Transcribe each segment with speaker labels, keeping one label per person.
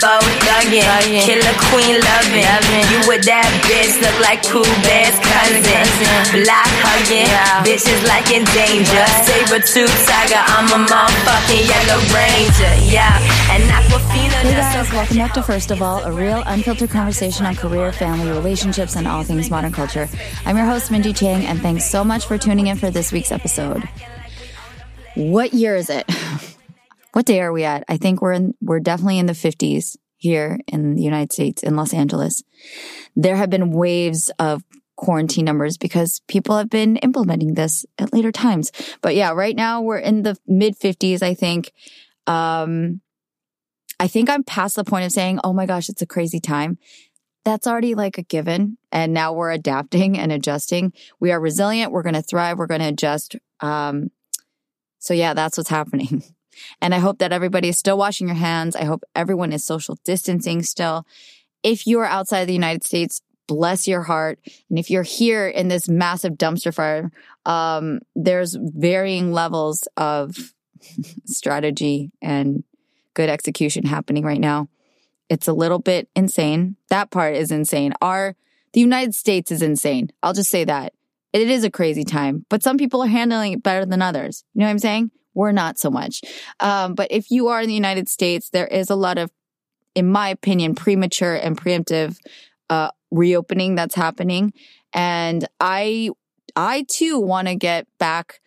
Speaker 1: Bo thuggin', killer queen lovin'. You with that bitch, look like cool best cousin. Block huggin', bitches like in danger. Saber tooth tiger, I'm a motherfucking yellow ranger. Yeah, and Awkwafina
Speaker 2: Hey guys, welcome back to First of All, a real unfiltered conversation on career, family, relationships, and all things modern culture. I'm your host, Minji Chang, and thanks so much for tuning in for this week's episode. What year is it? What day are we at? I think we're in, we're definitely in the 50s here in the United States, in Los Angeles. There have been waves of quarantine numbers because people have been implementing this at later times. But yeah, right now we're in the mid 50s, I think. Um, I think I'm past the point of saying, oh my gosh, it's a crazy time. That's already like a given. And now we're adapting and adjusting. We are resilient. We're going to thrive. We're going to adjust. Um, so yeah, that's what's happening. And I hope that everybody is still washing your hands. I hope everyone is social distancing still. If you are outside the United States, bless your heart. And if you're here in this massive dumpster fire, um, there's varying levels of strategy and good execution happening right now. It's a little bit insane. That part is insane. Our the United States is insane. I'll just say that. It is a crazy time, but some people are handling it better than others. You know what I'm saying? We're not so much. Um, but if you are in the United States, there is a lot of, in my opinion, premature and preemptive uh, reopening that's happening. And I, I too want to get back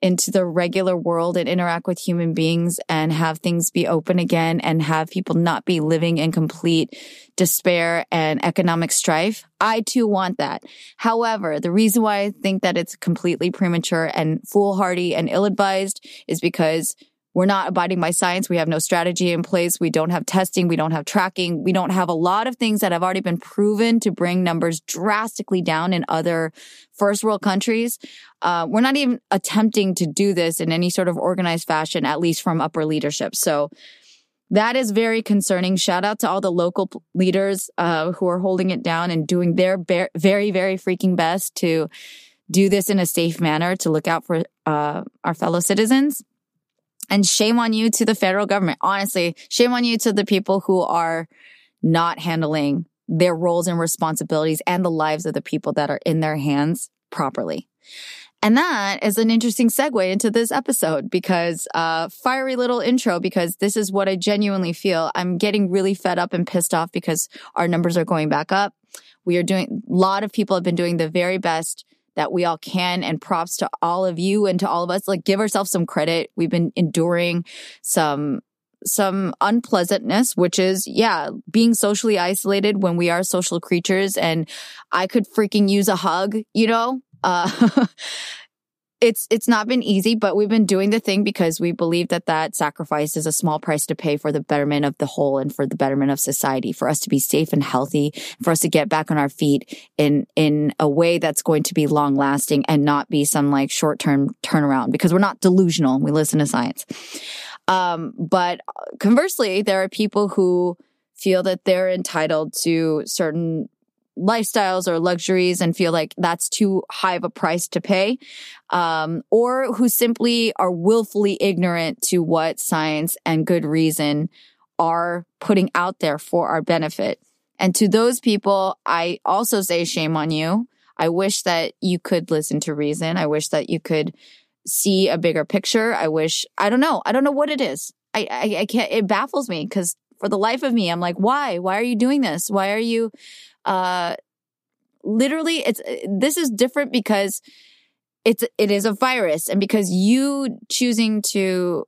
Speaker 2: into the regular world and interact with human beings and have things be open again and have people not be living in complete despair and economic strife. I too want that. However, the reason why I think that it's completely premature and foolhardy and ill advised is because we're not abiding by science. We have no strategy in place. We don't have testing. We don't have tracking. We don't have a lot of things that have already been proven to bring numbers drastically down in other first world countries. Uh, we're not even attempting to do this in any sort of organized fashion, at least from upper leadership. So that is very concerning. Shout out to all the local leaders uh, who are holding it down and doing their very, very freaking best to do this in a safe manner to look out for uh, our fellow citizens. And shame on you to the federal government. Honestly, shame on you to the people who are not handling their roles and responsibilities and the lives of the people that are in their hands properly. And that is an interesting segue into this episode because, uh, fiery little intro because this is what I genuinely feel. I'm getting really fed up and pissed off because our numbers are going back up. We are doing, a lot of people have been doing the very best that we all can and props to all of you and to all of us. Like give ourselves some credit. We've been enduring some some unpleasantness, which is, yeah, being socially isolated when we are social creatures. And I could freaking use a hug, you know? Uh, it's, it's not been easy, but we've been doing the thing because we believe that that sacrifice is a small price to pay for the betterment of the whole and for the betterment of society, for us to be safe and healthy, for us to get back on our feet in, in a way that's going to be long lasting and not be some like short term turnaround because we're not delusional. We listen to science. Um, but conversely, there are people who feel that they're entitled to certain lifestyles or luxuries and feel like that's too high of a price to pay. Um, or who simply are willfully ignorant to what science and good reason are putting out there for our benefit. And to those people, I also say shame on you. I wish that you could listen to reason. I wish that you could see a bigger picture. I wish, I don't know. I don't know what it is. I, I, I can't, it baffles me because for the life of me, I'm like, why? Why are you doing this? Why are you, uh, literally it's, this is different because it's, it is a virus and because you choosing to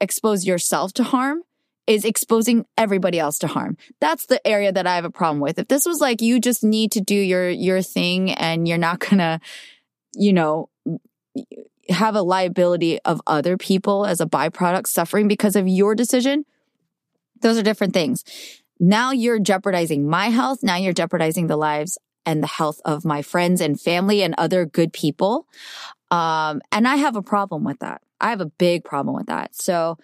Speaker 2: expose yourself to harm is exposing everybody else to harm. That's the area that I have a problem with. If this was like you just need to do your your thing and you're not to you know have a liability of other people as a byproduct suffering because of your decision, those are different things. Now you're jeopardizing my health. Now you're jeopardizing the lives and the health of my friends and family and other good people. Um, and I have a problem with that. I have a big problem with that. So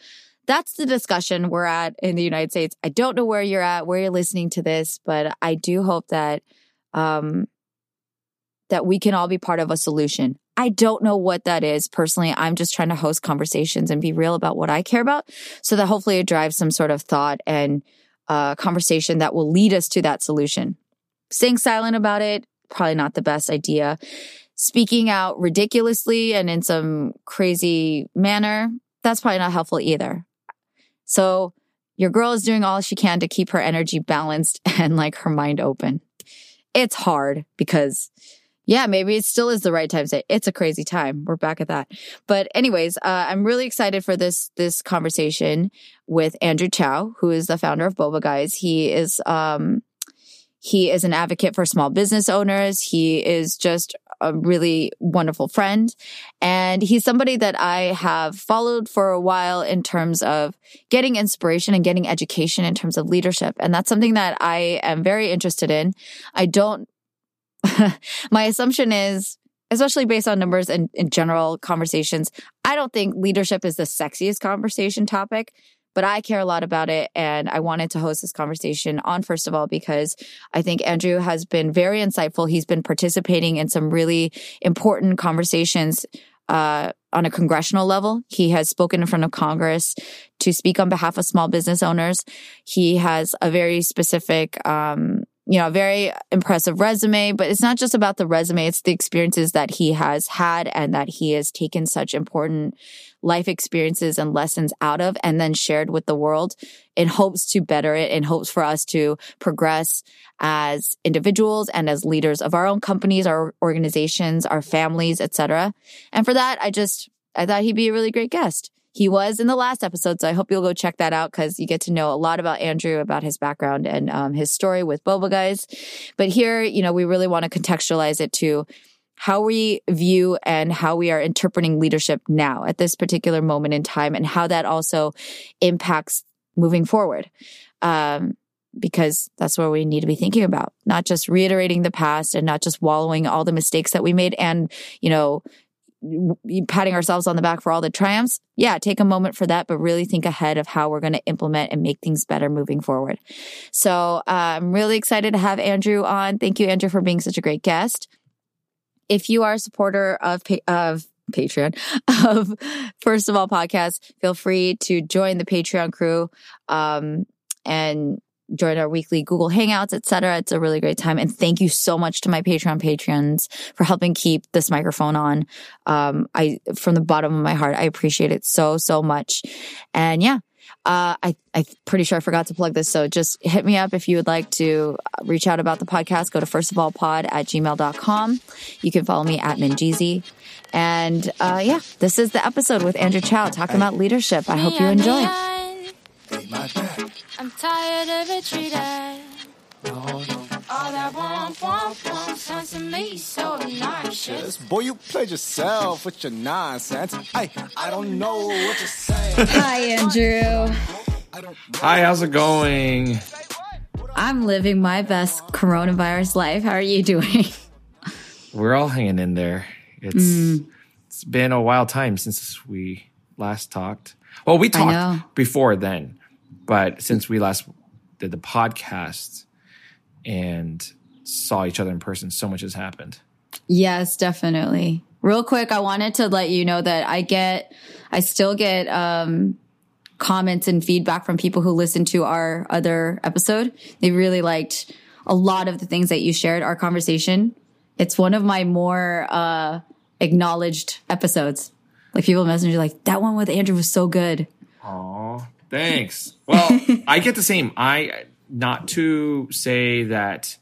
Speaker 2: that's the discussion we're at in the United States. I don't know where you're at, where you're listening to this, but I do hope that, um, that we can all be part of a solution. I don't know what that is. Personally, I'm just trying to host conversations and be real about what I care about so that hopefully it drives some sort of thought and uh, conversation that will lead us to that solution. Staying silent about it, probably not the best idea. Speaking out ridiculously and in some crazy manner, that's probably not helpful either. So your girl is doing all she can to keep her energy balanced and like her mind open. It's hard because yeah, maybe it still is the right time to say it's a crazy time. We're back at that. But anyways, uh, I'm really excited for this this conversation with Andrew Chau, who is the founder of Boba Guys. He is um he is an advocate for small business owners. He is just a really wonderful friend. And he's somebody that I have followed for a while in terms of getting inspiration and getting education in terms of leadership. And that's something that I am very interested in. I don't, my assumption is, especially based on numbers and in general conversations, I don't think leadership is the sexiest conversation topic but I care a lot about it. And I wanted to host this conversation on, first of all, because I think Andrew has been very insightful. He's been participating in some really important conversations uh, on a congressional level. He has spoken in front of Congress to speak on behalf of small business owners. He has a very specific, um, you know, very impressive resume, but it's not just about the resume. It's the experiences that he has had and that he has taken such important life experiences and lessons out of and then shared with the world in hopes to better it, in hopes for us to progress as individuals and as leaders of our own companies, our organizations, our families, etc. And for that, I just, I thought he'd be a really great guest. He was in the last episode, so I hope you'll go check that out because you get to know a lot about Andrew, about his background and um, his story with Boba Guys. But here, you know, we really want to contextualize it to how we view and how we are interpreting leadership now at this particular moment in time and how that also impacts moving forward. Um, because that's where we need to be thinking about, not just reiterating the past and not just wallowing all the mistakes that we made and, you know, patting ourselves on the back for all the triumphs. Yeah, take a moment for that, but really think ahead of how we're going to implement and make things better moving forward. So uh, I'm really excited to have Andrew on. Thank you, Andrew, for being such a great guest if you are a supporter of of Patreon of First of All podcast, feel free to join the Patreon crew um, and join our weekly Google Hangouts, etc. It's a really great time. And thank you so much to my Patreon patrons for helping keep this microphone on. Um, I, from the bottom of my heart, I appreciate it so, so much. And yeah, uh, I, I'm pretty sure I forgot to plug this. So just hit me up if you would like to reach out about the podcast. Go to first of all pod at gmail.com. You can follow me at Minjeezy. And uh, yeah, this is the episode with Andrew Chau talking about leadership. I hope you enjoy. I'm tired of retreating. All that womp womp womp sounds to me so obnoxious. Boy, you played yourself with your nonsense. I I don't know what you're saying. Hi, Andrew.
Speaker 3: Hi, how's it going?
Speaker 2: I'm living my best coronavirus life. How are you doing?
Speaker 3: We're all hanging in there. It's mm. it's been a wild time since we last talked. Well, we talked before then, but since we last did the podcast, and saw each other in person, so much has happened.
Speaker 2: Yes, definitely. Real quick, I wanted to let you know that I get, I still get, um, comments and feedback from people who listen to our other episode. They really liked a lot of the things that you shared, our conversation. It's one of my more, uh, acknowledged episodes. Like people message you like, that one with Andrew was so good.
Speaker 3: Oh, thanks. Well, I get the same. I, not to say that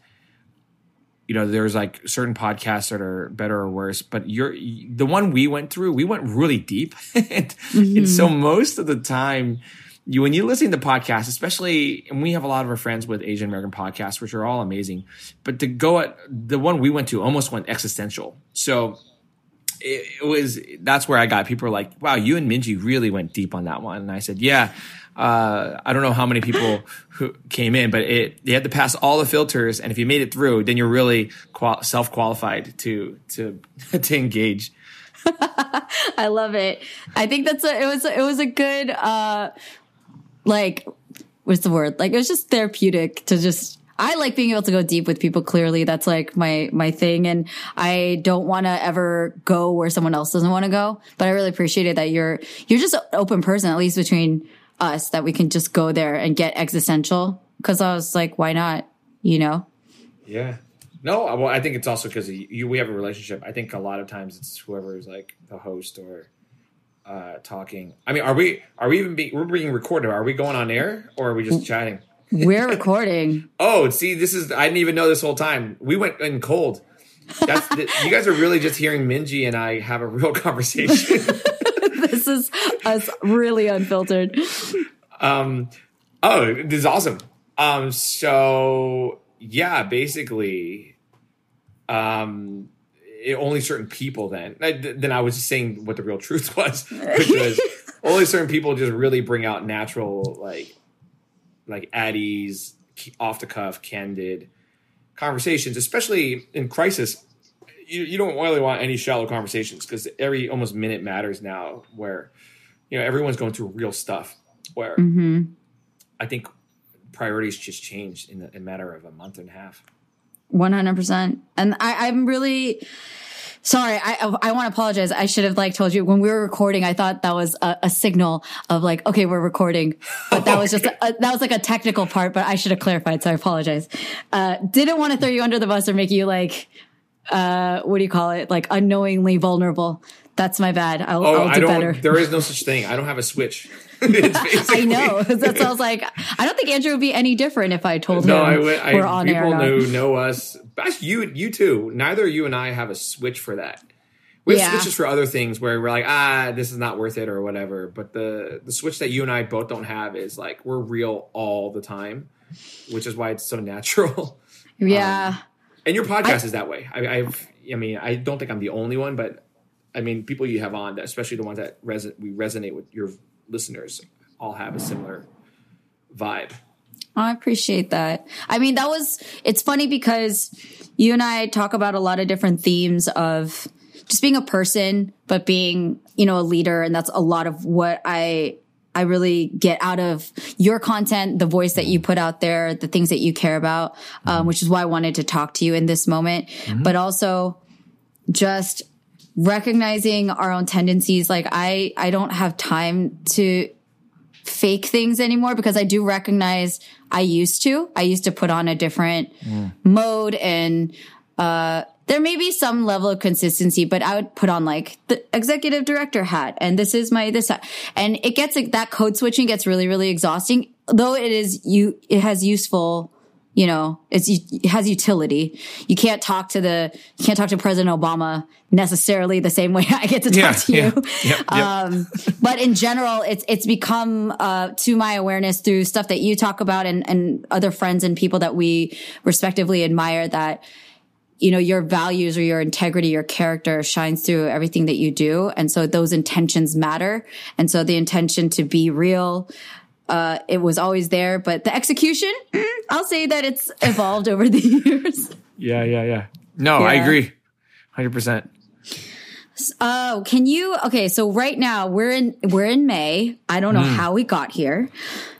Speaker 3: you know there's like certain podcasts that are better or worse but you're the one we went through we went really deep and, mm-hmm. and, so most of the time you when you're listening to podcasts especially and we have a lot of our friends with asian american podcasts which are all amazing but to go at the one we went to almost went existential so it, it was that's where i got people were like wow you and minji really went deep on that one and i said yeah uh, I don't know how many people who came in, but it you had to pass all the filters, and if you made it through, then you're really qual- self qualified to to to engage.
Speaker 2: I love it. I think that's a it was it was a good uh like what's the word like it was just therapeutic to just I like being able to go deep with people. Clearly, that's like my my thing, and I don't want to ever go where someone else doesn't want to go. But I really appreciated that you're you're just an open person, at least between us, that we can just go there and get existential. Because I was like, why not? You know?
Speaker 3: Yeah. No, well, I think it's also because you, we have a relationship. I think a lot of times it's whoever is like the host or uh, talking. I mean, are we are we even being we're being recorded? Are we going on air or are we just chatting?
Speaker 2: We're recording.
Speaker 3: oh, see, this is I didn't even know this whole time. We went in cold. That's the, you guys are really just hearing Minji and I have a real conversation.
Speaker 2: this is us really unfiltered.
Speaker 3: Um. Oh, this is awesome. Um. So yeah, basically, um, it, only certain people. Then, I, then I was just saying what the real truth was, which was only certain people just really bring out natural, like, like at ease, off the cuff, candid conversations, especially in crisis. You, you don't really want any shallow conversations because every almost minute matters now. Where you know everyone's going through real stuff. Where
Speaker 2: mm-hmm.
Speaker 3: I think priorities just changed in a matter of a month and a half.
Speaker 2: One hundred percent, and I, I'm really sorry. I I want to apologize. I should have like told you when we were recording. I thought that was a, a signal of like, okay, we're recording, but that was just a, that was like a technical part. But I should have clarified. So I apologize. Uh, didn't want to throw you under the bus or make you like, uh, what do you call it? Like unknowingly vulnerable. That's my bad. I'll,
Speaker 3: oh,
Speaker 2: I'll do
Speaker 3: I don't.
Speaker 2: better.
Speaker 3: There is no such thing. I don't have a switch.
Speaker 2: I know. That's I was like. I don't think Andrew would be any different if I told
Speaker 3: no,
Speaker 2: him
Speaker 3: I, I,
Speaker 2: we're on
Speaker 3: people
Speaker 2: air.
Speaker 3: know know us. You you too. Neither you and I have a switch for that. We have
Speaker 2: Yeah.
Speaker 3: switches for other things where we're like, ah, this is not worth it or whatever. But the the switch that you and I both don't have is like we're real all the time, which is why it's so natural.
Speaker 2: Yeah.
Speaker 3: And your podcast is that way. I, I've, I mean, I don't think I'm the only one, but I mean, people you have on, especially the ones that res- we resonate with your listeners, all have a similar vibe.
Speaker 2: I appreciate that. I mean, that was, it's funny because you and I talk about a lot of different themes of just being a person, but being, you know, a leader. And that's a lot of what I, I really get out of your content, the voice that you put out there, the things that you care about, um, which is why I wanted to talk to you in this moment, but also just recognizing our own tendencies. Like I, I don't have time to fake things anymore because I do recognize I used to. I used to put on a different mode and uh there may be some level of consistency, but I would put on like the executive director hat and this is my this hat. And it gets like that code switching gets really, really exhausting. Though it is you it has useful you know, it's it has utility. You can't talk to the you can't talk to President Obama necessarily the same way I get to talk
Speaker 3: Yeah,
Speaker 2: to you.
Speaker 3: yeah. Yep, yep.
Speaker 2: Um, but in general, it's it's become uh, to my awareness through stuff that you talk about and and other friends and people that we respectively admire that you know your values or your integrity your character shines through everything that you do and so those intentions matter and so the intention to be real uh, it was always there, but the execution, mm, I'll say that it's evolved over the years.
Speaker 3: Yeah, yeah, yeah. No, I agree, hundred percent.
Speaker 2: Oh, can you? Okay, so right now we're in we're in May. I don't know how we got here,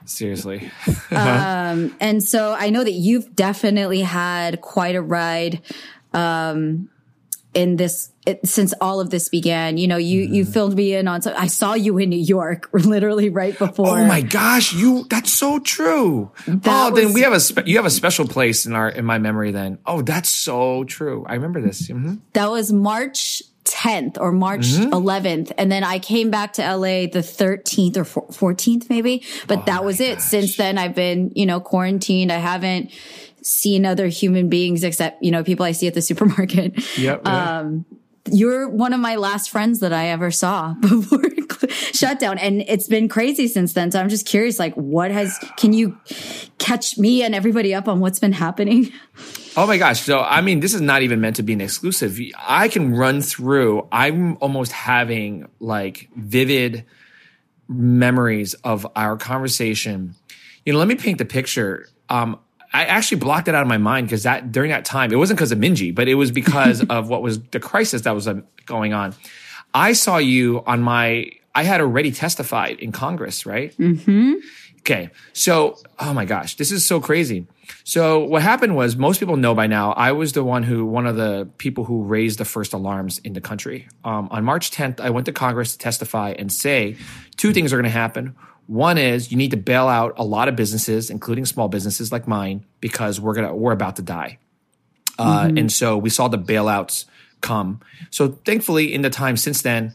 Speaker 3: Seriously, um,
Speaker 2: and so I know that you've definitely had quite a ride um, in this it, since all of this began. You know, you you filmed me in on. So I saw you in New York, literally right before.
Speaker 3: Oh my gosh, you that's so true.
Speaker 2: That
Speaker 3: oh, then we have a spe- you have a special place in our in my memory then. Oh, that's so true. I remember this. Mhm.
Speaker 2: That was March 10th or March
Speaker 3: Mm-hmm.
Speaker 2: 11th. And then I came back to LA the 13th or 14th, maybe. But
Speaker 3: Oh
Speaker 2: that was it. Since then, I've been, you know, quarantined. I haven't seen other human beings except, you know, people I see at the supermarket.
Speaker 3: Yep. yeah.
Speaker 2: Um, You're one of my last friends that I ever saw before shutdown. And it's been crazy since then. So I'm just curious, like, what has, can you catch me and everybody up on what's been happening?
Speaker 3: Oh my gosh. So, I mean, this is not even meant to be an exclusive. I can run through, I'm almost having like vivid memories of our conversation. You know, let me paint the picture. Um, I actually blocked it out of my mind because that during that time, it wasn't because of Minji, but it was because of what was the crisis that was uh, going on. I saw you on my, I had already testified in Congress, right? Okay. So, oh my gosh, this is so crazy. So what happened was most people know by now. I was the one who one of the people who raised the first alarms in the country. Um, on March 10th, I went to Congress to testify and say two things are going to happen. One is you need to bail out a lot of businesses, including small businesses like mine, because we're gonna we're about to die. Uh, and so we saw the bailouts come. So thankfully, in the time since then,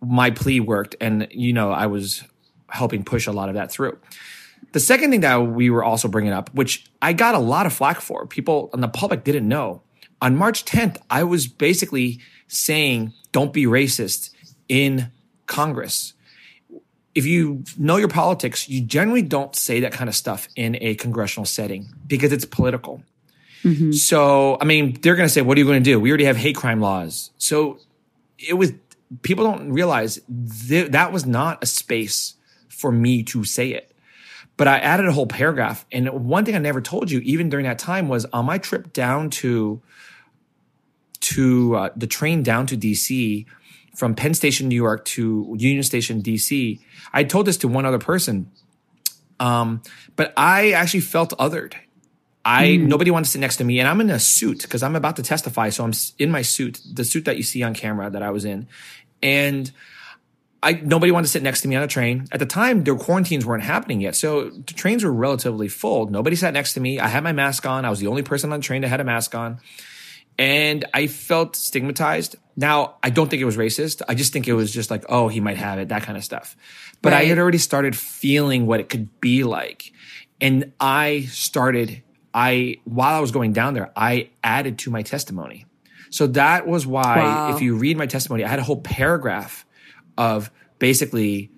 Speaker 3: my plea worked, and you know I was helping push a lot of that through. The second thing that we were also bringing up, which I got a lot of flack for, people and the public didn't know. On March 10th, I was basically saying, "Don't be racist" in Congress. If you know your politics, you generally don't say that kind of stuff in a congressional setting because it's political. So, I mean, they're going to say, what are you going to do? We already have hate crime laws. So it was, people don't realize th- that was not a space for me to say it. But I added a whole paragraph. And one thing I never told you, even during that time, was on my trip down to, to uh, the train down to DC from Penn Station, New York to Union Station, DC. I told this to one other person. Um, but I actually felt othered. I nobody wanted to sit next to me, and I'm in a suit because I'm about to testify. So I'm in my suit, the suit that you see on camera that I was in, and I nobody wanted to sit next to me on a train. At the time, their quarantines weren't happening yet, so the trains were relatively full. Nobody sat next to me. I had my mask on. I was the only person on the train that had a mask on, and I felt stigmatized. Now, I don't think it was racist. I just think it was just like, oh, he might have it, that kind of stuff. But I had already started feeling what it could be like, and I started. I while I was going down there, I added to my testimony. So that was why,
Speaker 2: Wow.
Speaker 3: if you read my testimony, I had a whole paragraph of basically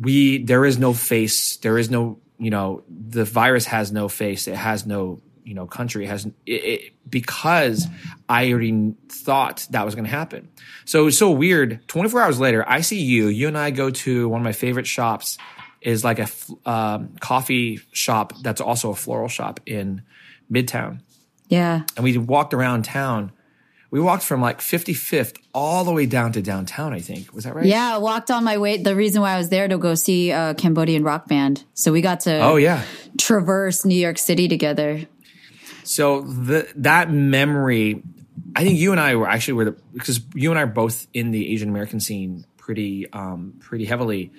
Speaker 3: we there is no face there is no you know the virus has no face it has no you know country has it, it, because i already thought that was going to happen. So it was so weird. 24 hours later i see you. You and i go to one of my favorite shops. Is like a um, coffee shop that's also a floral shop in midtown.
Speaker 2: Yeah.
Speaker 3: and we walked around town. We walked from like 55th all the way down to downtown i think. Was that right?
Speaker 2: Yeah, I walked on my way. The reason why I was there to go see a Cambodian rock band. So we got to
Speaker 3: oh yeah.
Speaker 2: traverse New York City together.
Speaker 3: So the that memory, I think you and I were actually were the because you and I are both in the Asian American scene pretty um pretty heavily.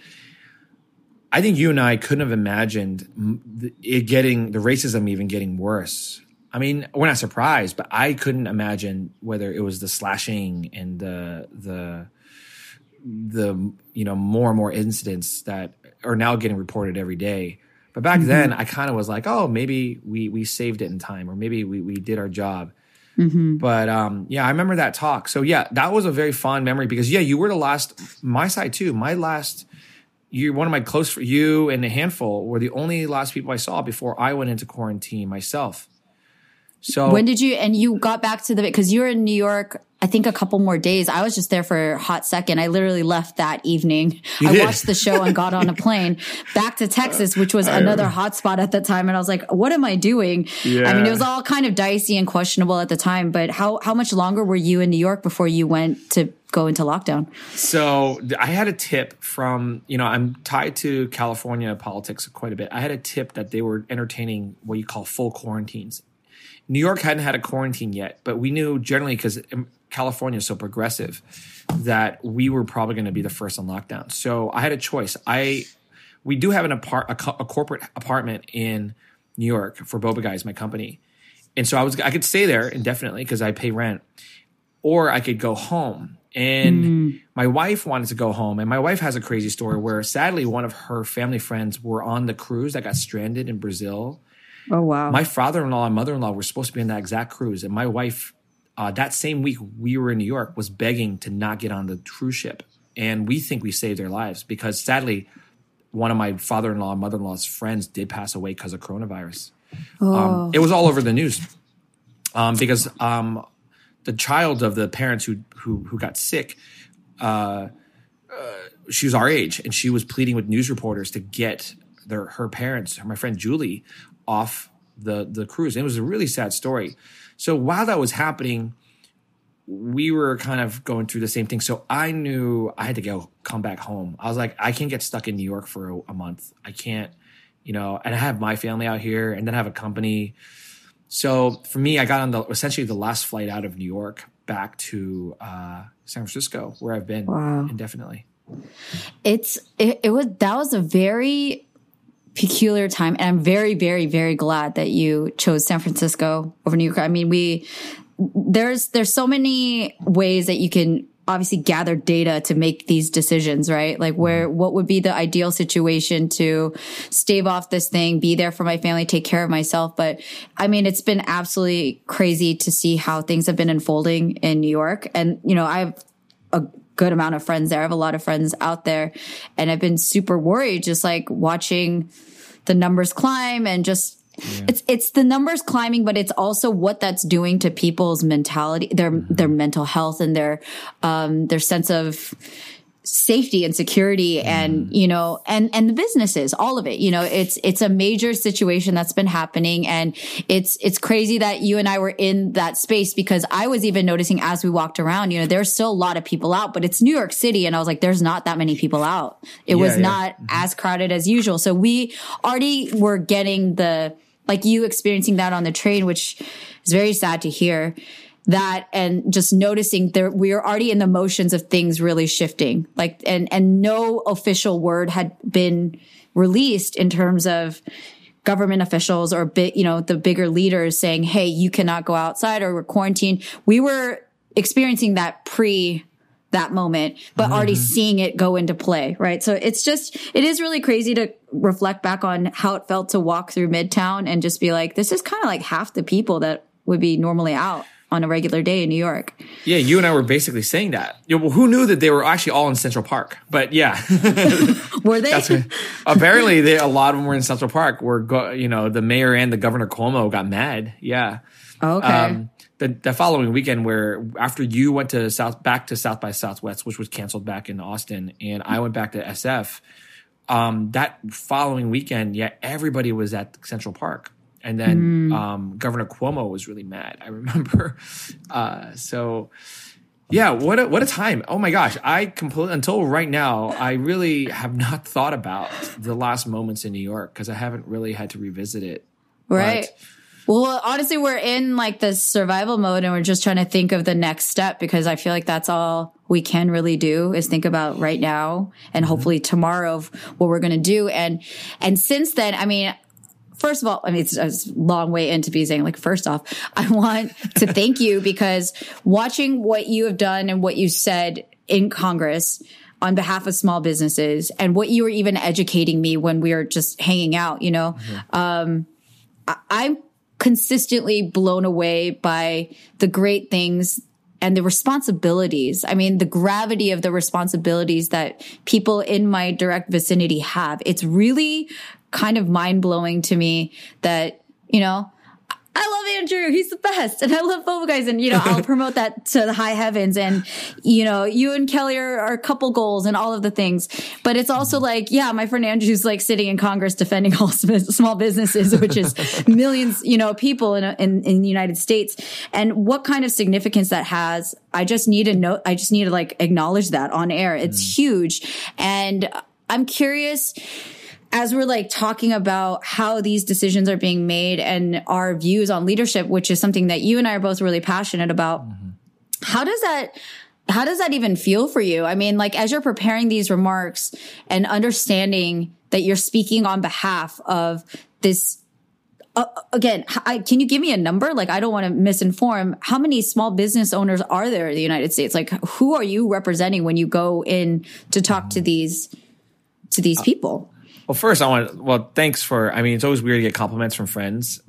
Speaker 3: I think you and I couldn't have imagined it getting the racism even getting worse. I mean, we're not surprised, but I couldn't imagine whether it was the slashing and the the the you know more and more incidents that are now getting reported every day. But back then, I kind of was like, oh, maybe we we saved it in time, or maybe we we did our job. But um, yeah, I remember that talk. So yeah, that was a very fond memory because yeah, you were the last. My side too. My last. You're one of my close. For you and a handful were the only last people I saw before I went into quarantine myself. So
Speaker 2: When did you and you got back to the because you were in New York? I think a couple more days. I was just there for a hot second. I literally left that evening. I
Speaker 3: did?
Speaker 2: watched the show and got on a plane back to Texas, which was another hotspot at the time. And I was like, "What am I doing?" I mean, it was all kind of dicey and questionable at the time. But how how much longer were you in New York before you went to go into lockdown?
Speaker 3: So I had a tip from, you know, I'm tied to California politics quite a bit. I had a tip that they were entertaining what you call full quarantines. New York hadn't had a quarantine yet, but we knew generally because California is so progressive that we were probably going to be the first on lockdown. So I had a choice. I we do have an apart a, co- a corporate apartment in New York for Boba Guys, my company, and so I was I could stay there indefinitely because I pay rent or I could go home. And mm-hmm. my wife wanted to go home. And my wife has a crazy story where sadly one of her family friends were on the cruise that got stranded in Brazil.
Speaker 2: Oh wow!
Speaker 3: My father in law and mother in law were supposed to be on that exact cruise. And my wife, uh, that same week we were in New York, was begging to not get on the cruise ship. And we think we saved their lives because sadly, one of my father in law and mother in law's friends did pass away because of coronavirus. Um, it was all over the news um, because um, the child of the parents who who, who got sick, uh, uh, she was our age, and she was pleading with news reporters to get their her parents, my friend Julie, off the the cruise. And it was a really sad story. So while that was happening, we were kind of going through the same thing. So I knew I had to go come back home. I was like, I can't get stuck in New York for a, a month. I can't you know, and I have my family out here, and then I have a company. So for me, I got on the essentially the last flight out of New York back to uh, San Francisco, where I've been
Speaker 2: Wow.
Speaker 3: indefinitely.
Speaker 2: it's it, it was that was a very peculiar time. And i'm very very very glad that you chose san francisco over new york. I mean we there's there's so many ways that you can obviously gather data to make these decisions right? Like where mm-hmm. what would be the ideal situation to stave off this thing be there for my family take care of myself? But i mean it's been absolutely crazy to see how things have been unfolding in new york. And you know i've a good amount of friends there. I have a lot of friends out there. And I've been super worried just like watching the numbers climb and just it's it's the numbers climbing but it's also what that's doing to people's mentality their their mental health and their um their sense of safety and security and mm. you know and and the businesses all of it. You know it's it's a major situation that's been happening. And it's it's crazy that you and I were in that space because I was even noticing as we walked around you know there's still a lot of people out but it's New York City. And I was like there's not that many people out. It was
Speaker 3: yeah.
Speaker 2: not mm-hmm. as crowded as usual. So we already were getting the like you experiencing that on the train which is very sad to hear that and just noticing there we are already in the motions of things really shifting. Like and and no official word had been released in terms of government officials or big you know the bigger leaders saying hey you cannot go outside or we're quarantined. We were experiencing that pre that moment but already mm-hmm. seeing it go into play right? So it's just it is really crazy to reflect back on how it felt to walk through midtown and just be like this is kind of like half the people that would be normally out on a regular day in New York.
Speaker 3: Yeah, you and I were basically saying that. Yeah, well, who knew that they were actually all in Central Park? But yeah,
Speaker 2: Were they?
Speaker 3: Right. apparently they, a lot of them were in Central Park. Where go, you know the mayor and the governor Cuomo got mad. Yeah.
Speaker 2: okay.
Speaker 3: Um, the, the following weekend, where after you went to South back to South by Southwest, which was canceled back in Austin, and I went back to SF. Um, that following weekend, yeah, everybody was at Central Park, and then um, Governor Cuomo was really mad. I remember. Uh, so, yeah, what a, what a time! Oh my gosh, I completely until right now, I really have not thought about the last moments in New York because I haven't really had to revisit it.
Speaker 2: right.
Speaker 3: But-
Speaker 2: Well, honestly, we're in like this survival mode and we're just trying to think of the next step because I feel like that's all we can really do is think about right now and hopefully tomorrow of what we're going to do. And, and since then, I mean, first of all, I mean, it's a long way into be saying like, first off, I want to thank you because watching what you have done and what you said in Congress on behalf of small businesses and what you were even educating me when we were just hanging out, you know, um, I- I'm consistently blown away by the great things and the responsibilities. I mean, the gravity of the responsibilities that people in my direct vicinity have. It's really kind of mind blowing to me that, you know, I love Andrew. He's the best. And I love Boba Guys. And, you know, I'll promote that to the high heavens. And, you know, you and Kelly are, are couple goals and all of the things. But it's also mm-hmm. like, yeah, my friend Andrew's like sitting in Congress defending all small businesses, which is millions, you know, people in, in, in the United States. And what kind of significance that has. I just need to know, I just need to like acknowledge that on air. It's mm. huge. And I'm curious as we're like talking about how these decisions are being made and our views on leadership, which is something that you and I are both really passionate about, mm-hmm. how does that how does that even feel for you? I mean, like as you're preparing these remarks and understanding that you're speaking on behalf of this uh, again, I, can you give me a number? Like, I don't want to misinform. How many small business owners are there in the United States? Like, who are you representing when you go in to talk to mm-hmm. these to these uh, people?
Speaker 3: Well, first, I want well, thanks for. I mean, it's always weird to get compliments from friends.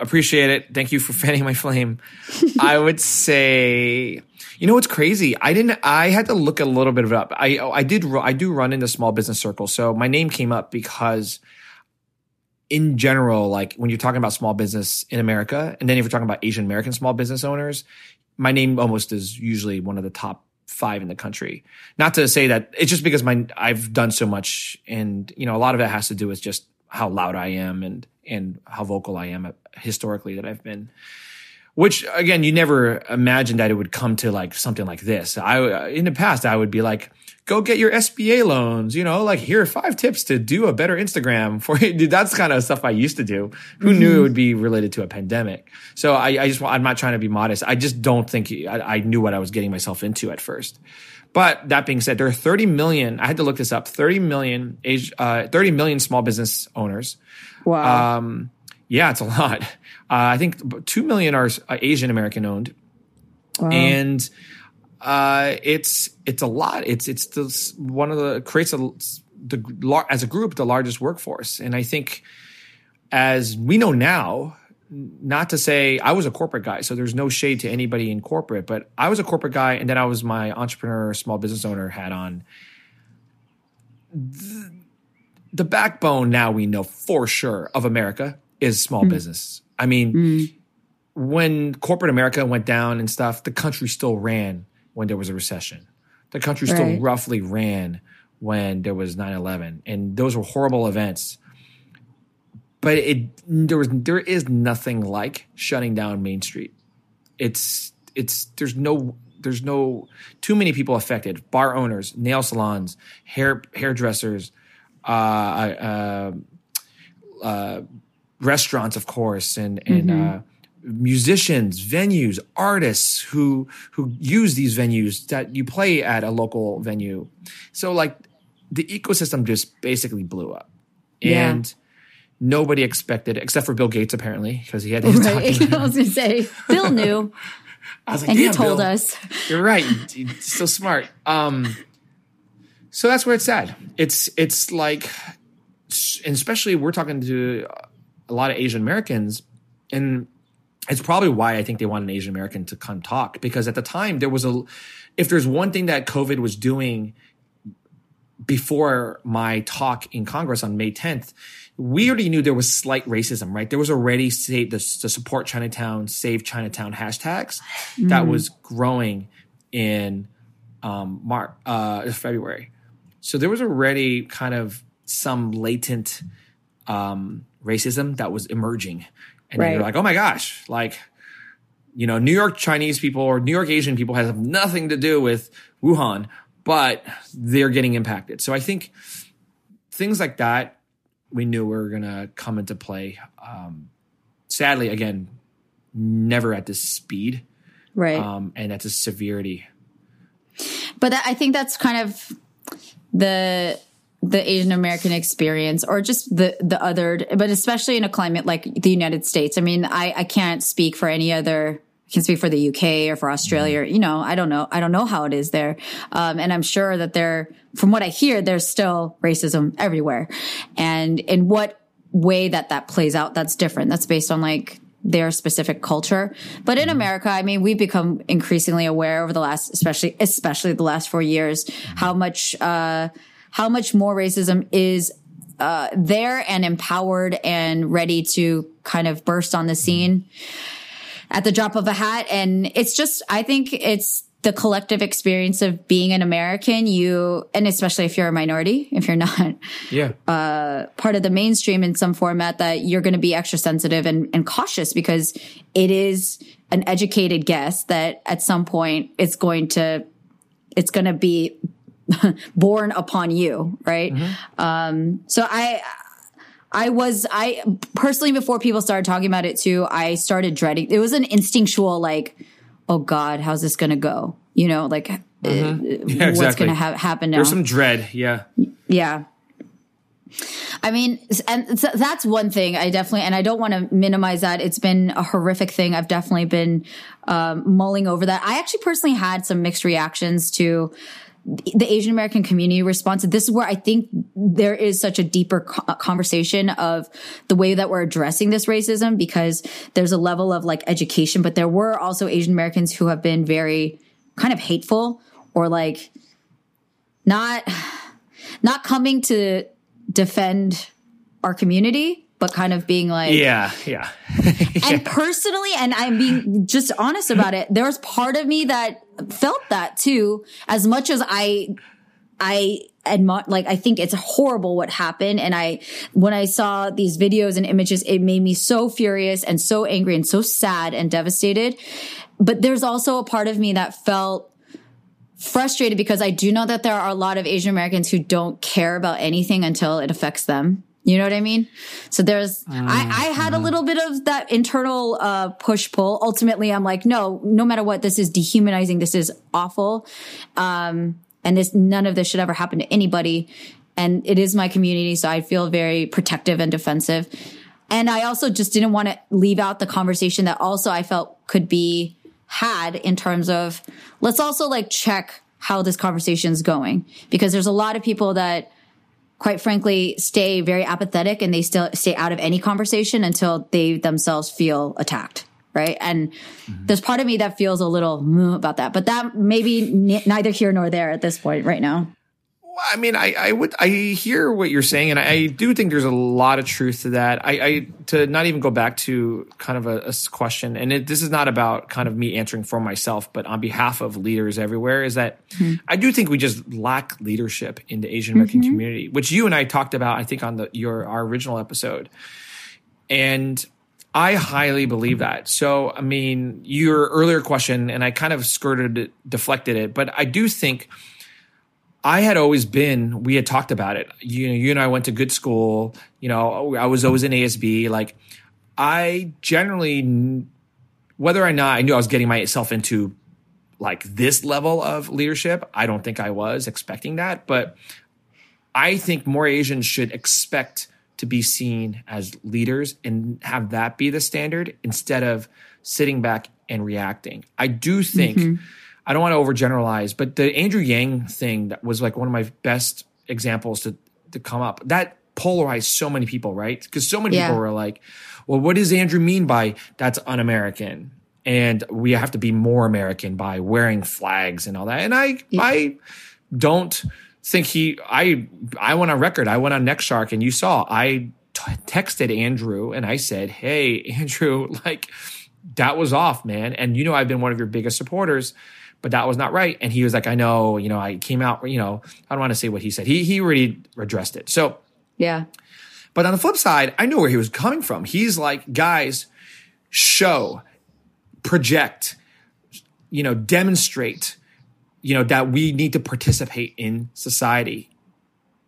Speaker 3: Appreciate it. Thank you for fanning my flame. I would say, you know what's crazy? I didn't. I had to look a little bit of it up. I oh, I did. I do run in into small business circles, so my name came up because, in general, like when you're talking about small business in America, and then if you're talking about Asian American small business owners, my name almost is usually one of the top five in the country. Not to say that it's just because my I've done so much, and you know a lot of it has to do with just how loud I am and and how vocal I am historically that I've been. Which again, you never imagined that it would come to like something like this. I in the past, I would be like, go get your SBA loans. You know, like here are five tips to do a better Instagram for you. That's kind of stuff I used to do. Who mm-hmm. knew it would be related to a pandemic? So I, I, just, I'm not trying to be modest. I just don't think I, I knew what I was getting myself into at first. But that being said, there are 30 million. I had to look this up. 30 million age, uh, 30 million small business owners.
Speaker 2: Wow. Um,
Speaker 3: yeah, it's a lot. Uh, I think 2 million are uh, Asian American owned. Wow. And uh, it's it's a lot. It's it's the, one of the creates a the as a group the largest workforce, and I think as we know now, not to say I was a corporate guy, so there's no shade to anybody in corporate, but I was a corporate guy, and then I was my entrepreneur, small business owner hat on. The, the backbone now we know for sure of America is small mm. business. I mean, mm. when corporate America went down and stuff, the country still ran when there was a recession. The country right. still roughly ran when there was 9-11 and those were horrible events but it there was there is nothing like shutting down main street it's it's there's no there's no too many people affected bar owners nail salons hair hairdressers uh, uh, uh, restaurants of course and and mm-hmm. Uh, musicians, venues, artists who who use these venues that you play at a local venue. So like the ecosystem just basically blew up. And nobody expected it, except for Bill Gates apparently, because he had his right.
Speaker 2: I was gonna say Bill knew.
Speaker 3: I was like,
Speaker 2: and he told Bill, us.
Speaker 3: You're right. so smart. Um so that's where it's at. It's it's like and especially we're talking to a lot of Asian Americans and it's probably why I think they want an Asian American to come talk because at the time there was a, if there's one thing that COVID was doing before my talk in Congress on May 10th, we already knew there was slight racism, right? There was already save the, the support Chinatown, save Chinatown hashtags mm. that was growing in um, March, uh, February. So there was already kind of some latent um, racism that was emerging and right. you're like, oh my gosh, like you know, New York Chinese people or New York Asian people have nothing to do with Wuhan, but they're getting impacted. So I think things like that we knew were going to come into play. Um, sadly, again, never at this speed,
Speaker 2: right?
Speaker 3: Um, and at this severity.
Speaker 2: But I think that's kind of the the Asian American experience or just the the other but especially in a climate like the United States. I mean, I I can't speak for any other I can speak for the UK or for Australia. Or, you know, I don't know. I don't know how it is there. Um, and I'm sure that there, from what I hear, there's still racism everywhere. And in what way that that plays out, that's different. That's based on like their specific culture. But in America, I mean, we've become increasingly aware over the last, especially, especially the last four years, how much, uh, how much more racism is uh, there and empowered and ready to kind of burst on the scene at the drop of a hat. And it's just, I think it's the collective experience of being an American. You, and especially if you're a minority, if you're not,
Speaker 3: yeah,
Speaker 2: uh, part of the mainstream in some format that you're going to be extra sensitive and, and cautious because it is an educated guess that at some point it's going to, it's going to be born upon you, right? Mm-hmm. Um, so I, I was, I personally, before people started talking about it too, I started dreading. It was an instinctual, like, oh God, how's this going to go? You know, like, mm-hmm. uh, yeah, what's exactly. going to ha- happen now?
Speaker 3: There's some dread. Yeah.
Speaker 2: Yeah. I mean, and that's one thing I definitely, and I don't want to minimize that. It's been a horrific thing. I've definitely been um, mulling over that. I actually personally had some mixed reactions to the Asian American community response. This is where I think there is such a deeper uh, conversation of the way that we're addressing this racism because there's a level of like education, but there were also Asian Americans who have been very kind of hateful or like not, not coming to defend our community but kind of being like
Speaker 3: yeah yeah
Speaker 2: and personally and i'm being just honest about it there was part of me that felt that too as much as i i admi- like I think it's horrible what happened. And I, when I saw these videos and images, it made me so furious and so angry and so sad and devastated. But there's also a part of me that felt frustrated because I do know that there are a lot of Asian Americans who don't care about anything until it affects them. You know what I mean? So there's, I, I had a little bit of that internal, uh, push pull. Ultimately, I'm like, no, no matter what, this is dehumanizing. This is awful. Um, and this, none of this should ever happen to anybody. And it is my community. So I feel very protective and defensive. And I also just didn't want to leave out the conversation that also I felt could be had in terms of let's also like check how this conversation is going because there's a lot of people that quite frankly stay very apathetic and they still stay out of any conversation until they themselves feel attacked right and mm-hmm. there's part of me that feels a little about that but that maybe n- neither here nor there at this point right now
Speaker 3: I mean, I, I would I hear what you're saying, and I, do think there's a lot of truth to that. I, I to not even go back to kind of a, a question, and it, this is not about kind of me answering for myself, but on behalf of leaders everywhere, is that mm-hmm. I do think we just lack leadership in the Asian American mm-hmm. community, which you and I talked about, I think on the your our original episode, and I highly believe that. So, I mean, your earlier question, and I kind of skirted it, deflected it, but I do think I had always been, we had talked about it. You know, you and I went to good school. You know, I was always in ASB. Like, I generally, whether or not I knew I was getting myself into like this level of leadership, I don't think I was expecting that. But I think more Asians should expect to be seen as leaders and have that be the standard instead of sitting back and reacting. I do think. Mm-hmm I don't want to overgeneralize, but the Andrew Yang thing that was like one of my best examples to to come up. That polarized so many people, right? Because so many yeah. people were like, "Well, what does Andrew mean by that's un-American?" And we have to be more American by wearing flags and all that. And I yeah. I don't think he I I went on record. I went on NextShark and you saw I t- texted Andrew and I said, "Hey, Andrew, like that was off, man. And you know I've been one of your biggest supporters." But that was not right. And he was like, I know, you know, I came out, you know, I don't want to say what he said. He he already addressed it. So
Speaker 2: yeah.
Speaker 3: But on the flip side, I knew where he was coming from. He's like, guys, show, project, you know, demonstrate, you know, that we need to participate in society.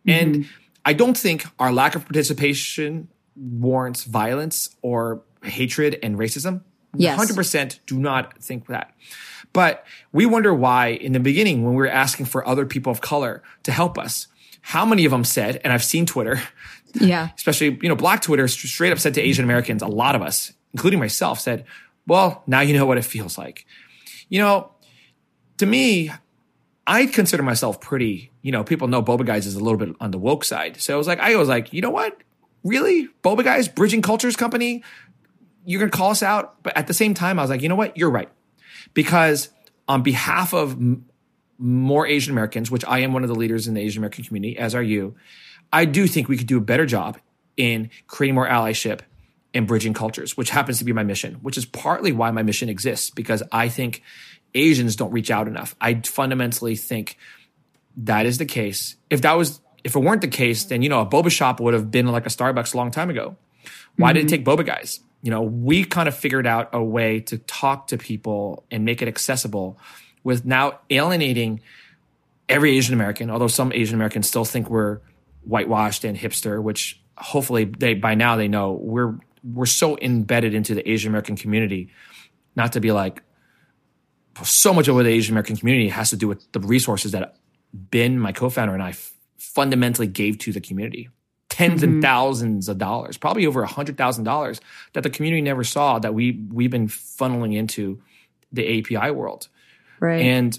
Speaker 3: Mm-hmm. And I don't think our lack of participation warrants violence or hatred and racism.
Speaker 2: Yes.
Speaker 3: 100% do not think that. But we wonder why in the beginning, when we were asking for other people of color to help us, how many of them said, and I've seen Twitter,
Speaker 2: yeah,
Speaker 3: especially, you know, black Twitter straight up said to Asian Americans, a lot of us, including myself, said, well, now you know what it feels like. You know, to me, I consider myself pretty, you know, people know Boba Guys is a little bit on the woke side. So I was like, I was like, you know what? Really? Boba Guys, Bridging Cultures Company, you're going to call us out? But at the same time, I was like, you know what? You're right because on behalf of m- more Asian Americans, which I am one of the leaders in the Asian American community, as are you, I do think we could do a better job in creating more allyship and bridging cultures, which happens to be my mission, which is partly why my mission exists, because I think Asians don't reach out enough. I fundamentally think that is the case. If that was, if it weren't the case, then, you know, a boba shop would have been like a Starbucks a long time ago. Why mm-hmm. did it take boba guys? You know, we kind of figured out a way to talk to people and make it accessible with now alienating every Asian American, although some Asian Americans still think we're whitewashed and hipster, which hopefully they by now they know we're we're so embedded into the Asian American community, not to be like so much of what the Asian American community has to do with the resources that Bin, my co-founder, and I f- fundamentally gave to the community. 10s mm-hmm. and thousands of dollars, probably over a hundred thousand dollars that the community never saw that we we've been funneling into the API world.
Speaker 2: Right.
Speaker 3: And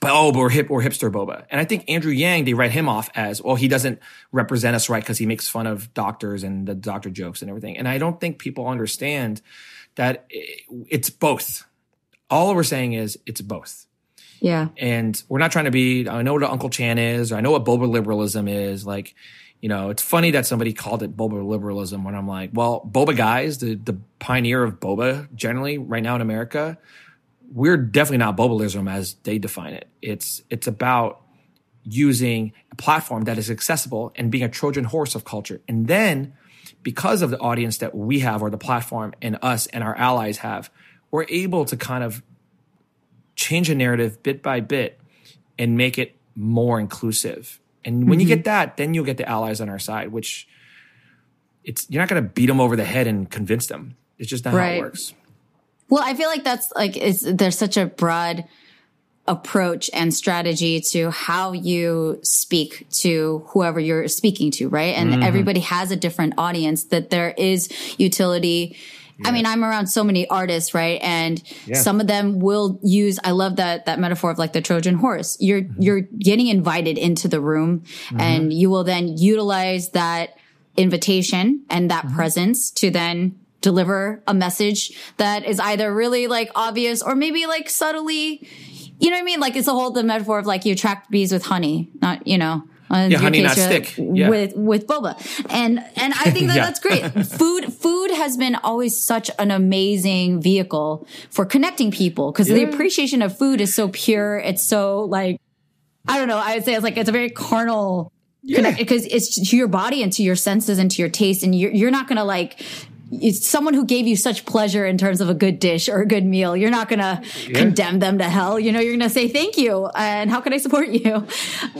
Speaker 3: but oh, but we're hip or hipster boba. And I think Andrew Yang, they write him off as, well, he doesn't represent us right because he makes fun of doctors and the doctor jokes and everything. And I don't think people understand that it's both. All we're saying is it's both.
Speaker 2: Yeah.
Speaker 3: And we're not trying to be, I know what Uncle Chan is, or I know what boba liberalism is. Like, you know, it's funny that somebody called it boba liberalism when I'm like, well, boba guys, the the pioneer of boba generally right now in America, we're definitely not bobalism as they define it. It's it's about using a platform that is accessible and being a Trojan horse of culture. And then because of the audience that we have or the platform and us and our allies have, we're able to kind of change a narrative bit by bit and make it more inclusive. And when you get mm-hmm. that, then you'll get the allies on our side, which it's you're not going to beat them over the head and convince them. It's just not how it works.
Speaker 2: Well, I feel like that's like it's there's such a broad approach and strategy to how you speak to whoever you're speaking to, right? And mm-hmm. everybody has a different audience that there is utility. I mean, I'm around so many artists, right? And some of them will use I love that that metaphor of like the Trojan horse. You're mm-hmm. you're getting invited into the room mm-hmm. and you will then utilize that invitation and that mm-hmm. presence to then deliver a message that is either really like obvious or maybe like subtly you know what I mean? Like it's a whole the metaphor of like you attract bees with honey, not you know. In
Speaker 3: Yeah, honey, not stick. Yeah.
Speaker 2: With with boba, and and I think that
Speaker 3: Yeah.
Speaker 2: that's great. food food has been always such an amazing vehicle for connecting people because the appreciation of food is so pure. It's so like I don't know. I would say it's like it's a very carnal because it's to your body and to your senses and to your taste, and you're you're not gonna like. It's someone who gave you such pleasure in terms of a good dish or a good meal. You're not gonna condemn them to hell. You know, you're gonna say thank you and how can I support you?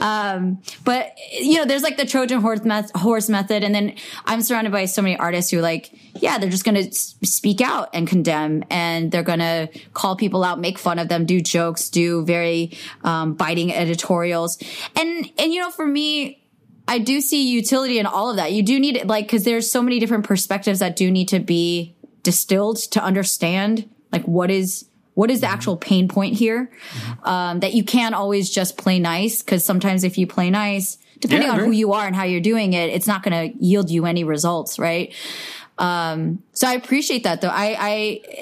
Speaker 2: Um, but you know, there's like the Trojan horse, meth- horse method, and then I'm surrounded by so many artists who like, yeah, they're just gonna s- speak out and condemn, and they're gonna call people out, make fun of them, do jokes, do very um, biting editorials, and and you know, for me, I do see utility in all of that. You do need like because there's so many different perspectives that do need to be distilled to understand like what is what is the actual pain point here? Um, that you can't always just play nice because sometimes if you play nice depending
Speaker 3: Yeah,
Speaker 2: on who you are and how you're doing it it's not going to yield you any results right um, so I appreciate that though. I, I,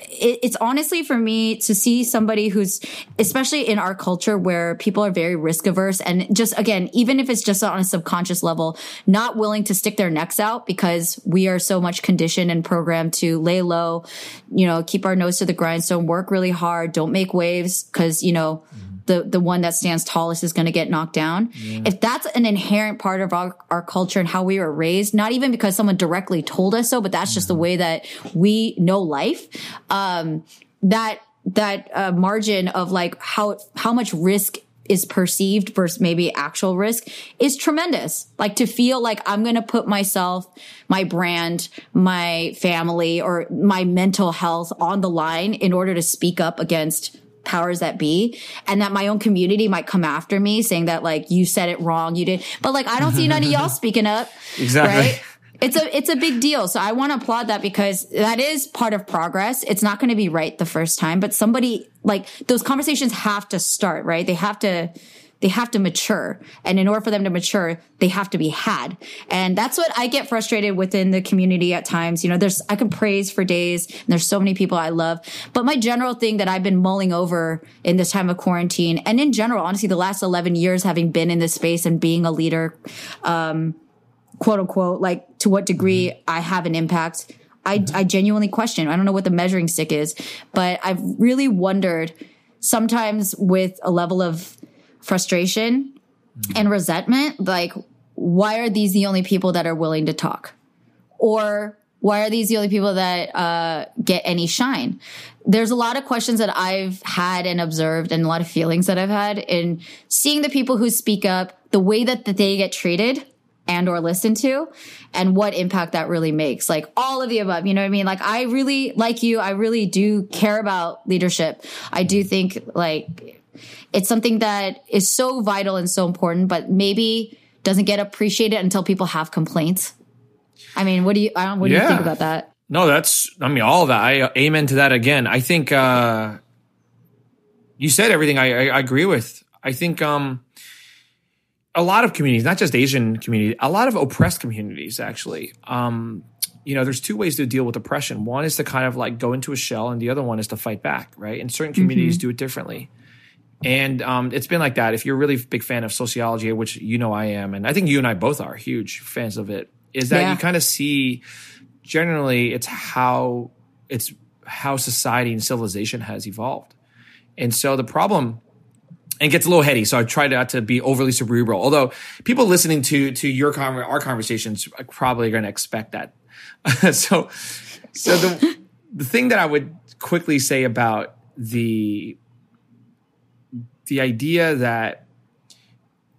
Speaker 2: it, it's honestly for me to see somebody who's, especially in our culture where people are very risk averse and just again, even if it's just on a subconscious level, not willing to stick their necks out because we are so much conditioned and programmed to lay low, you know, keep our nose to the grindstone, work really hard, don't make waves because, you know, the the one that stands tallest is going to get knocked down. If that's an inherent part of our, our culture and how we were raised, not even because someone directly told us so, but that's just the way that we know life. Um, that that uh, margin of like how how much risk is perceived versus maybe actual risk is tremendous. Like to feel like I'm going to put myself, my brand, my family, or my mental health on the line in order to speak up against powers that be and that my own community might come after me saying that like you said it wrong you did but like i don't see none of y'all speaking up
Speaker 3: Exactly.
Speaker 2: right? It's a it's a big deal so i want to applaud that because that is part of progress. It's not going to be right the first time but somebody like those conversations have to start right? They have to they have to mature. And in order for them to mature they have to be had. And that's what i get frustrated within the community at times. You know there's i can praise for days and there's so many people i love. But my general thing that i've been mulling over in this time of quarantine and in general honestly the last 11 years having been in this space and being a leader um, quote unquote like to what degree i have an impact I, I genuinely question. I don't know what the measuring stick is but i've really wondered sometimes with a level of frustration and resentment like why are these the only people that are willing to talk? Or why are these the only people that uh, get any shine? There's a lot of questions that i've had and observed and a lot of feelings that i've had in seeing the people who speak up the way that, that they get treated and or listened to and what impact that really makes. Like all of the above you know what i mean? Like i really like you i really do care about leadership. I do think like it's something that is so vital and so important, but maybe doesn't get appreciated until people have complaints. I mean, what do you? I don't. What do you think about that?
Speaker 3: No, that's I mean all of that. I uh, amen to that again. I think uh you said everything I, I, I agree with. I think um a lot of communities, not just Asian community, a lot of oppressed communities actually. Um you know, there's two ways to deal with oppression. One is to kind of like go into a shell, and the other one is to fight back, right? And certain communities do it differently. And um, it's been like that. If you're a really big fan of sociology, which you know I am, and I think you and I both are huge fans of it, is that
Speaker 2: Yeah.
Speaker 3: you kind of see generally it's how it's how society and civilization has evolved. And so the problem and gets a little heady. So I try not to be overly cerebral. Although people listening to to your con- our conversations are probably going to expect that. so so the the thing that I would quickly say about the the idea that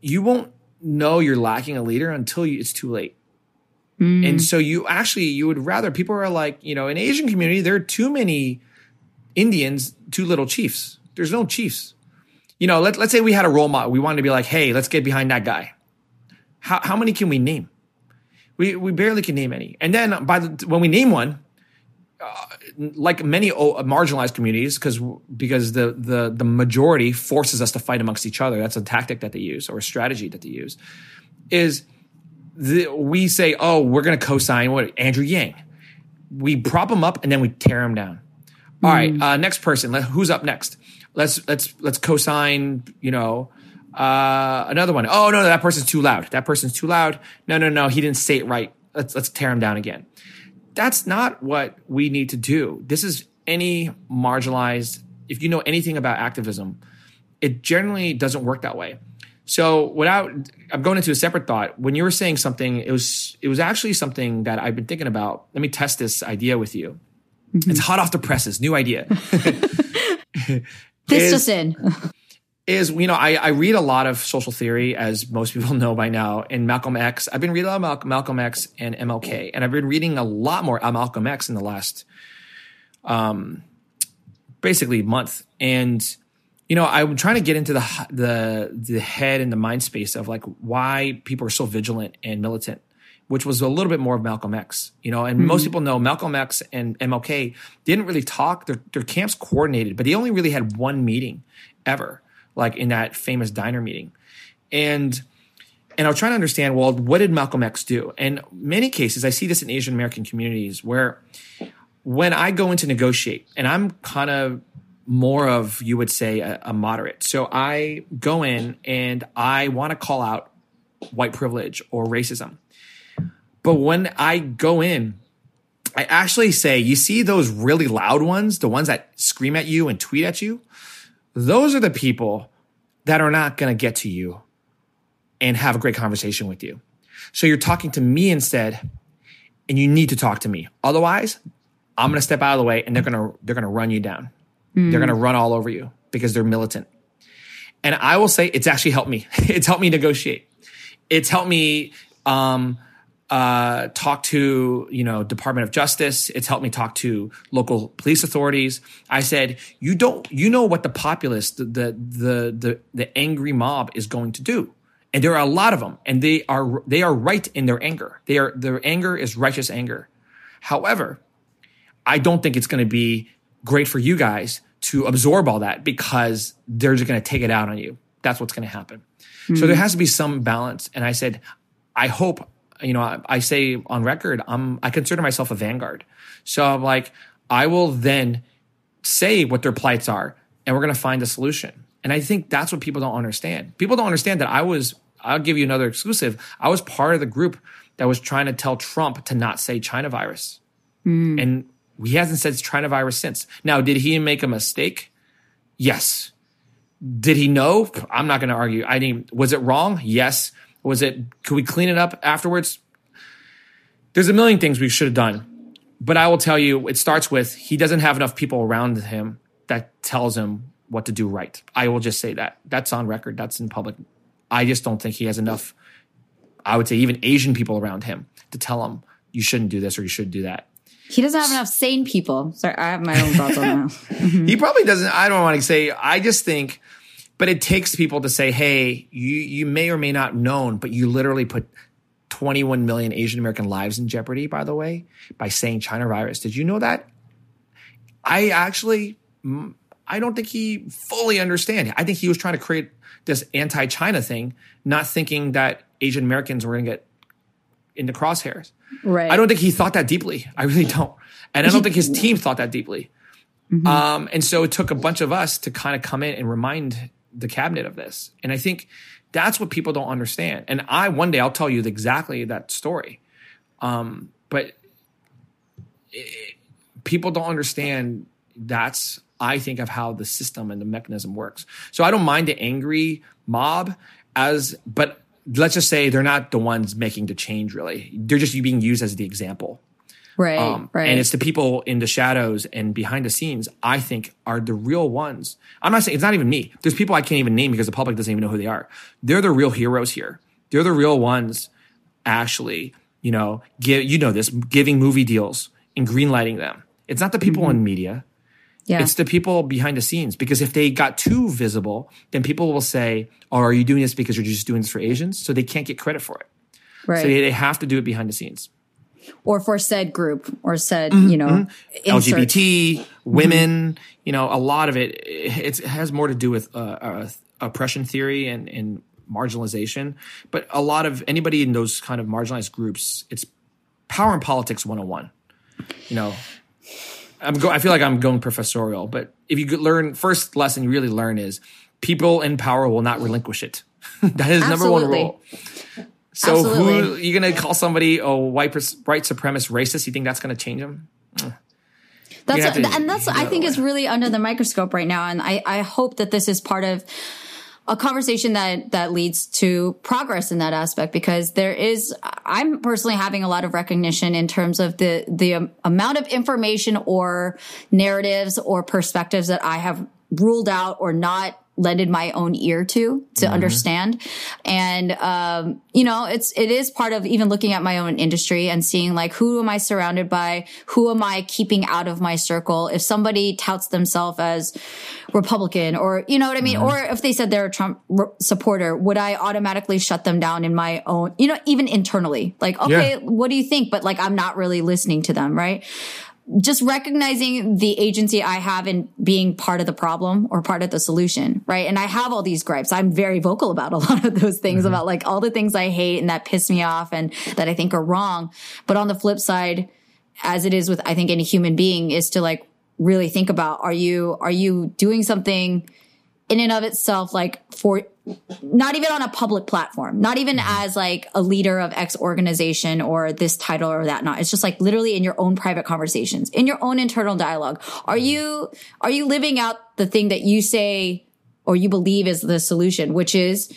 Speaker 3: you won't know you're lacking a leader until you, it's too late. And so you actually you would rather people are like, you know, in Asian community there are too many Indians, too little chiefs. There's no chiefs. You know, let, let's say we had a role model. We wanted to be like, hey, let's get behind that guy. How, how many can we name? We, we barely can name any. And then by the, when we name one, uh, like many marginalized communities, because because the, the the majority forces us to fight amongst each other. That's a tactic that they use or a strategy that they use. Is the, we say, oh, we're going to co-sign what Andrew Yang. We prop him up and then we tear him down. All right, uh, next person. Let, who's up next? Let's let's let's co-sign. You know, uh, another one. Oh no, that person's too loud. That person's too loud. No, no, no. He didn't say it right. Let's let's tear him down again. That's not what we need to do. This is any marginalized. If you know anything about activism, it generally doesn't work that way. So without, I'm going into a separate thought. When you were saying something, it was it was actually something that I've been thinking about. Let me test this idea with you. Mm-hmm. It's hot off the presses, new idea.
Speaker 2: This
Speaker 3: Is-
Speaker 2: just in.
Speaker 3: is you know I, I read a lot of social theory as most people know by now and malcolm x. I've been reading a lot about malcolm x and mlk and i've been reading a lot more about malcolm x in the last um basically month. And you know i'm trying to get into the the the head and the mind space of like why people are so vigilant and militant which was a little bit more of malcolm x you know? And most people know malcolm x and mlk didn't really talk. Their, their camps coordinated but they only really had one meeting ever like in that famous diner meeting. And and I was trying to understand, well, what did Malcolm X do? And many cases, I see this in Asian American communities where when I go in to negotiate, and I'm kind of more of, you would say, a, a moderate. So I go in and I want to call out white privilege or racism. But when I go in, I actually say, you see those really loud ones, the ones that scream at you and tweet at you? Those are the people that are not going to get to you and have a great conversation with you. So you're talking to me instead, and you need to talk to me. Otherwise, I'm going to step out of the way, and they're going to they're going to run you down. They're going to run all over you because they're militant. And I will say, it's actually helped me. it's helped me negotiate. It's helped me um, uh, talk to you know Department of Justice. It's helped me talk to local police authorities. I said, you don't, you know what the populace, the the the the, the angry mob is going to do, and there are a lot of them, and they are they are right in their anger. They are their anger is righteous anger. However, I don't think it's going to be great for you guys to absorb all that because they're just going to take it out on you. That's what's going to happen. So there has to be some balance. And I said, I hope, you know, I, I say on record, I'm, I consider myself a vanguard. So I'm like, I will then say what their plights are and we're going to find a solution. And I think that's what people don't understand. People don't understand that I was, I'll give you another exclusive. I was part of the group that was trying to tell Trump to not say China virus. Hmm. And he hasn't said China virus since. Now, did he make a mistake? Yes. Did he know? I'm not going to argue. I didn't. Was it wrong? Yes. Was it? Could we clean it up afterwards? There's a million things we should have done, but I will tell you, it starts with he doesn't have enough people around him that tells him what to do right. I will just say that. That's on record. That's in public. I just don't think he has enough. I would say even Asian people around him to tell him you shouldn't do this or you should do that.
Speaker 2: He doesn't have enough sane people. Sorry, I have my own thoughts on that.
Speaker 3: He probably doesn't. I don't want to say. I just think, but it takes people to say, "Hey, you you may or may not known, but you literally put 21 million Asian American lives in jeopardy. By the way, by saying China virus. Did you know that? I actually, mm, I don't think he fully understand. I think he was trying to create this anti-China thing, not thinking that Asian Americans were going to get into crosshairs.
Speaker 2: Right.
Speaker 3: I don't think he thought that deeply. I really don't. And I don't think his team thought that deeply. Um, and so it took a bunch of us to kind of come in and remind the cabinet of this. And I think that's what people don't understand. And I, one day, I'll tell you exactly that story. Um, but it, people don't understand that's I think of how the system and the mechanism works. So I don't mind the angry mob as, but let's just say they're not the ones making the change really. They're just being used as the example.
Speaker 2: Right.
Speaker 3: Um,
Speaker 2: right.
Speaker 3: And it's the people in the shadows and behind the scenes, I think, are the real ones. I'm not saying it's not even me. There's people I can't even name because the public doesn't even know who they are. They're the real heroes here. They're the real ones actually, you know, give, you know this, giving movie deals and greenlighting them. It's not the people
Speaker 2: Mm-hmm.
Speaker 3: in media.
Speaker 2: yeah.
Speaker 3: It's the people behind the scenes because if they got too visible, then people will say, "Oh, are you doing this because you're just doing this for Asians?" So they can't get credit for it.
Speaker 2: right.
Speaker 3: So they, they have to do it behind the scenes.
Speaker 2: Or for said group or said,
Speaker 3: Mm-hmm.
Speaker 2: you know.
Speaker 3: LGBT, women, you know, a lot of it, it has more to do with uh, uh, oppression theory and, and marginalization. But a lot of anybody in those kind of marginalized groups, it's power and politics 101. You know, I'm go, I feel like I'm going professorial, but if you could learn, first lesson you really learn is people in power will not relinquish it. that is number one rule. So who
Speaker 2: Absolutely.
Speaker 3: you gonna call somebody a white white supremacist racist? You think that's gonna change them? Mm.
Speaker 2: That's
Speaker 3: You have to
Speaker 2: and that's I think is really under the microscope right now, and I I hope that this is part of a conversation that that leads to progress in that aspect because there is I'm personally having a lot of recognition in terms of the the amount of information or narratives or perspectives that I have ruled out or not lended my own ear to to understand. And um you know it's it is part of even looking at my own industry and seeing like who am i surrounded by? Who am i keeping out of my circle? If somebody touts themselves as republican or you know what i mean? Or if they said they're a trump r- supporter would i automatically shut them down in my own you know even internally? Like okay
Speaker 3: Yeah.
Speaker 2: what do you think? But like i'm not really listening to them right just recognizing the agency I have in being part of the problem or part of the solution, right? And I have all these gripes. I'm very vocal about a lot of those things mm-hmm. about like all the things I hate and that piss me off and that I think are wrong. But on the flip side, as it is with I think any human being is to like really think about are you are you doing something in and of itself like for not even on a public platform, not even mm-hmm. as like a leader of X organization or this title or that not. It's just like literally in your own private conversations, in your own internal dialogue. Are mm-hmm. you, are you living out the thing that you say or you believe is the solution, which is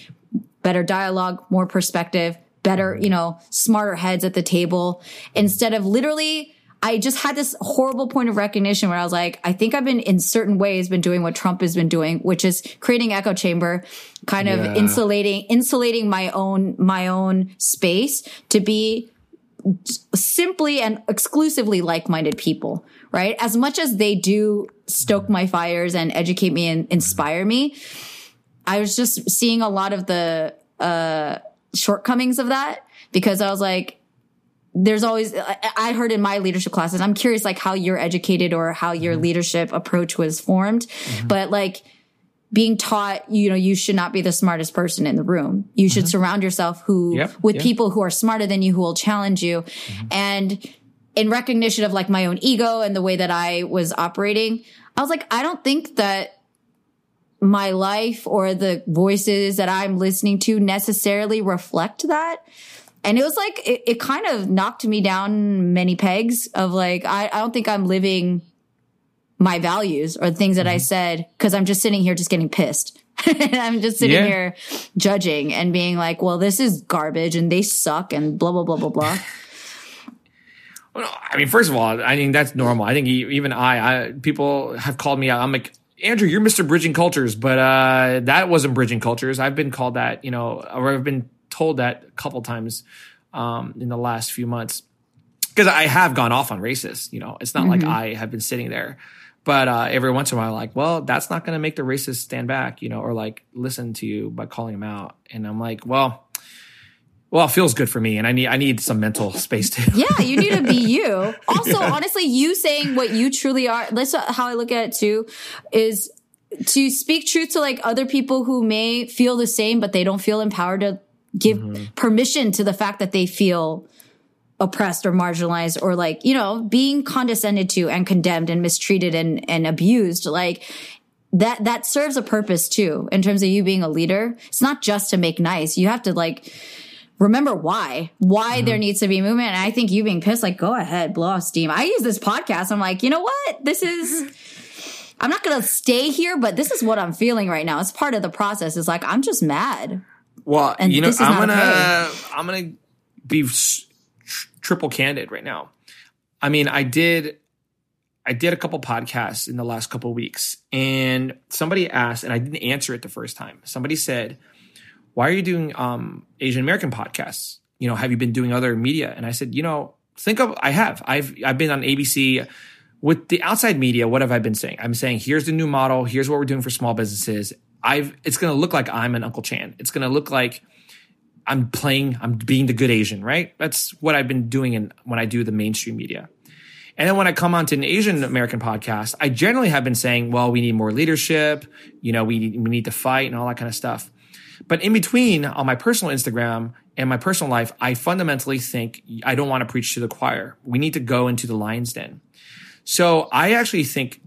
Speaker 2: better dialogue, more perspective, better, mm-hmm. you know, smarter heads at the table instead of literally I just had this horrible point of recognition where I was like, I think I've been in certain ways been doing what Trump has been doing, which is creating echo chamber, kind of
Speaker 3: Yeah.
Speaker 2: insulating, insulating my own, my own space to be simply and exclusively like-minded people, right? As much as they do stoke my fires and educate me and inspire me, I was just seeing a lot of the uh, shortcomings of that because I was like, there's always I heard in my leadership classes. I'm curious, like how you're educated or how your mm-hmm. leadership approach was formed, mm-hmm. but like being taught, you know, you should not be the smartest person in the room. You should mm-hmm. surround yourself who
Speaker 3: Yep,
Speaker 2: with
Speaker 3: yep.
Speaker 2: people who are smarter than you, who will challenge you, and in recognition of like my own ego and the way that I was operating, I was like, I don't think that my life or the voices that I'm listening to necessarily reflect that. And it was like, it, it kind of knocked me down many pegs of like, I, I don't think I'm living my values or the things that I
Speaker 3: Mm-hmm.
Speaker 2: said because I'm just sitting here just getting pissed. and I'm just sitting
Speaker 3: Yeah.
Speaker 2: here judging and being like, well, this is garbage and they suck and blah, blah, blah, blah, blah.
Speaker 3: Well, I mean, first of all, I think that's normal. I think even I, I people have called me out. I'm like, Andrew, you're Mr. Bridging Cultures, but uh, that wasn't Bridging Cultures. I've been called that, you know, or I've been told that a couple times um, in the last few months because I have gone off on racists. You know, it's not like I have been sitting there, but uh, every once in a while, like, well, that's not going to make the racist stand back, you know, or like listen to you by calling them out. And I'm like, well. Well, it feels good for me, and I need I need some mental space too.
Speaker 2: Yeah, you need to be you. Also, honestly, you saying what you truly are. That's how I look at it too. Is to speak truth to like other people who may feel the same, but they don't feel empowered to give mm-hmm. permission to the fact that they feel oppressed or marginalized or like you know being condescended to and condemned and mistreated and and abused. Like that that serves a purpose too in terms of you being a leader. It's not just to make nice. You have to like remember why why there mm-hmm. needs to be movement and i think you being pissed like go ahead blow off steam i use this podcast i'm like you know what this is I'm not gonna stay here, but this is what I'm feeling right now. It's part of the process. It's like I'm just mad.
Speaker 3: Well,
Speaker 2: And
Speaker 3: you know, I'm gonna I'm gonna be tr- triple candid right now. I mean, I did I did a couple podcasts in the last couple weeks, and somebody asked, and I didn't answer it the first time. Somebody said, "Why are you doing um, Asian American podcasts? You know, have you been doing other media?" And I said, "You know, think of I have. I've I've been on ABC." With the outside media, what have I been saying? I'm saying here's the new model. Here's what we're doing for small businesses. I've it's going to look like I'm an Uncle Chan. It's going to look like I'm playing, I'm being the good Asian, right? That's what I've been doing in, when I do the mainstream media. And then when I come onto an Asian American podcast, I generally have been saying, well, we need more leadership. You know, we, we need to fight and all that kind of stuff. But in between on my personal Instagram and my personal life, I fundamentally think I don't want to preach to the choir. We need to go into the lion's den. So I actually think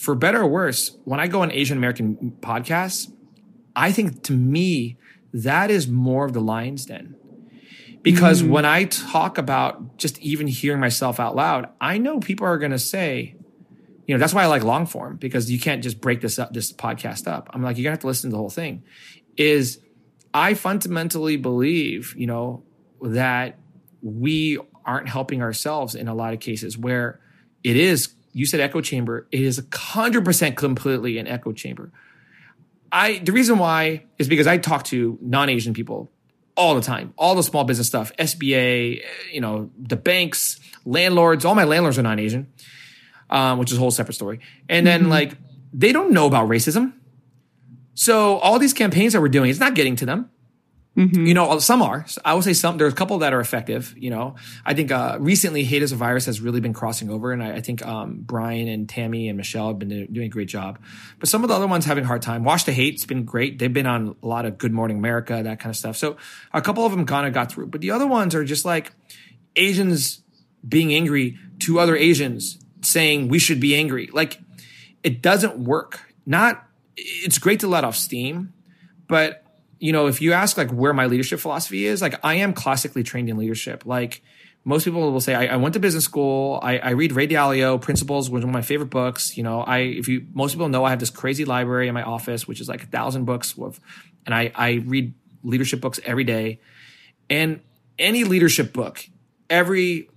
Speaker 3: for better or worse, when I go on Asian American podcasts, I think to me, that is more of the lion's den. Because mm. when I talk about just even hearing myself out loud, I know people are going to say, you know, that's why I like long form because you can't just break this up, this podcast up. I'm like, you're going to have to listen to the whole thing. Is I fundamentally believe, you know, that we aren't helping ourselves in a lot of cases where it is, you said echo chamber, it is 100% completely an echo chamber. I the reason why is because I talk to non-Asian people all the time, all the small business stuff, SBA, you know, the banks, landlords. All my landlords are non-Asian, um, which is a whole separate story. And then like they don't know about racism, so all these campaigns that we're doing, it's not getting to them. You know, some are. I will say some. There's a couple that are effective. You know, I think uh, recently "Hate Is a Virus" has really been crossing over, and I, I think um, Brian and Tammy and Michelle have been doing a great job. But some of the other ones having a hard time. Wash the Hate's been great. They've been on a lot of Good Morning America, that kind of stuff. So a couple of them kind of got through, but the other ones are just like Asians being angry to other Asians, saying we should be angry. Like it doesn't work. Not. It's great to let off steam, but you know, if you ask like where my leadership philosophy is, like I am classically trained in leadership. Like most people will say, I, I went to business school. I, I read Ray Dalio, Principles, was one of my favorite books. You know, I if you most people know, I have this crazy library in my office, which is like a thousand books of, and I I read leadership books every day. And any leadership book, every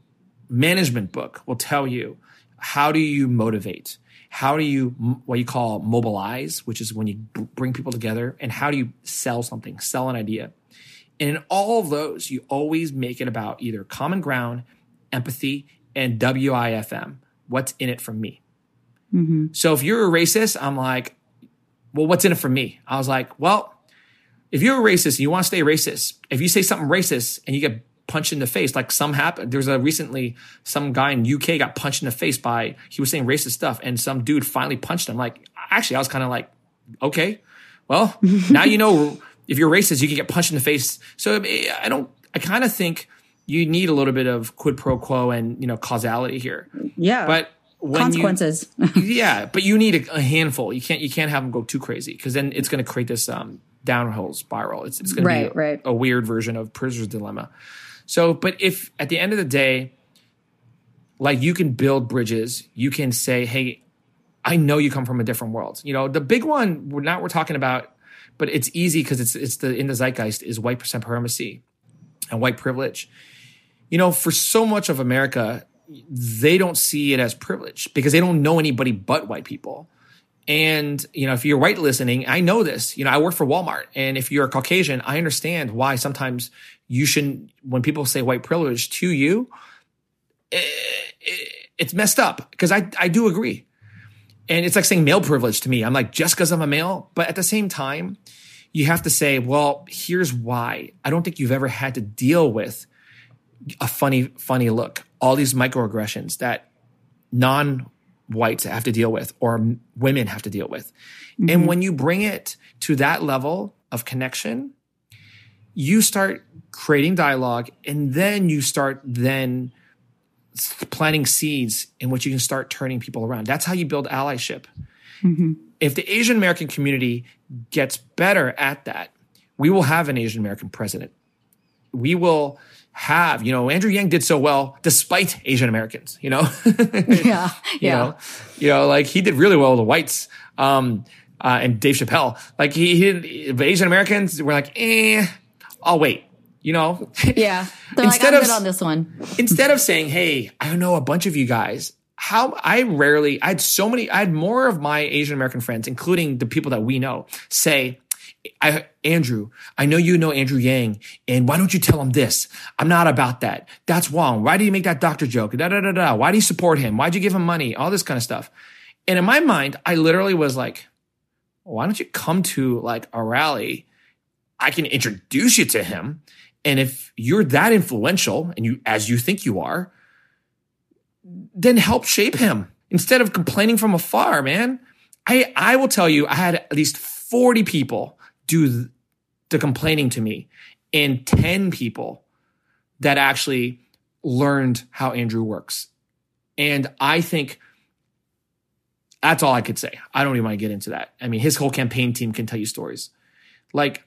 Speaker 3: management book will tell you how do you motivate? How do you what you call mobilize which is when you bring people together and how do you sell something sell an idea? And in all of those you always make it about either common ground empathy and wifm what's in it for me. Mm-hmm. So if you're a racist i'm like well what's in it for me? I was like well if you're a racist and you want to stay racist, if you say something racist and you get punched in the face, like some happened, there's a recently some guy in UK got punched in the face by he was saying racist stuff, and some dude finally punched him. Like actually, I was kind of like, okay, well now you know if you're racist, you can get punched in the face. So I don't. I kind of think you need a little bit of quid pro quo and you know causality here,
Speaker 2: Yeah.
Speaker 3: but. When
Speaker 2: consequences.
Speaker 3: You, yeah, but you need a, a handful. You can't you can't have them go too crazy because then it's going to create this um, downhill spiral. It's, it's going
Speaker 2: Right,
Speaker 3: to be a,
Speaker 2: right.
Speaker 3: a weird version of prisoner's dilemma. So, but if at the end of the day, like you can build bridges, you can say, "Hey, I know you come from a different world." You know, the big one we're not we're talking about, but it's easy because it's it's the in the zeitgeist is white supremacy and white privilege. You know, for so much of America, they don't see it as privilege because they don't know anybody but white people. And, you know, if you're white listening, I know this. You know, I work for Walmart. And if you're a Caucasian, I understand why sometimes you shouldn't, when people say white privilege to you, eh, eh, it's messed up because I, I do agree. And it's like saying male privilege to me. I'm like, just because I'm a male. But at the same time, you have to say, well, here's why. I don't think you've ever had to deal with a funny, funny look, all these microaggressions that non whites have to deal with or women have to deal with. And when you bring it to that level of connection, you start creating dialogue and then you start then planting seeds in which you can start turning people around. That's how you build allyship. If the Asian American community gets better at that, we will have an Asian American president. We will have. You know, Andrew Yang did so well despite Asian Americans. You know,
Speaker 2: Yeah.
Speaker 3: you
Speaker 2: Yeah.
Speaker 3: know, you know, like he did really well with the whites. Um, uh, and Dave Chappelle, like he, he Asian Americans were like, eh, I'll wait. You know,
Speaker 2: Yeah. They're like,
Speaker 3: Instead
Speaker 2: I'm
Speaker 3: of-
Speaker 2: good on this one.
Speaker 3: instead of saying, "Hey, I know a bunch of you guys." How I rarely, I had so many, I had more of my Asian American friends, including the people that we know, say, I, Andrew, I know you know Andrew Yang, and why don't you tell him this? I'm not about that. That's wrong. Why do you make that doctor joke? Da da da da. Why do you support him? Why'd you give him money? All this kind of stuff. And in my mind, I literally was like, why don't you come to like a rally? I can introduce you to him. And if you're that influential and you, as you think you are, then help shape him instead of complaining from afar, man. I, I will tell you, I had at least 40 people do the complaining to me and 10 people that actually learned how Andrew works. And I think that's all I could say. I don't even want to get into that. I mean, his whole campaign team can tell you stories. Like,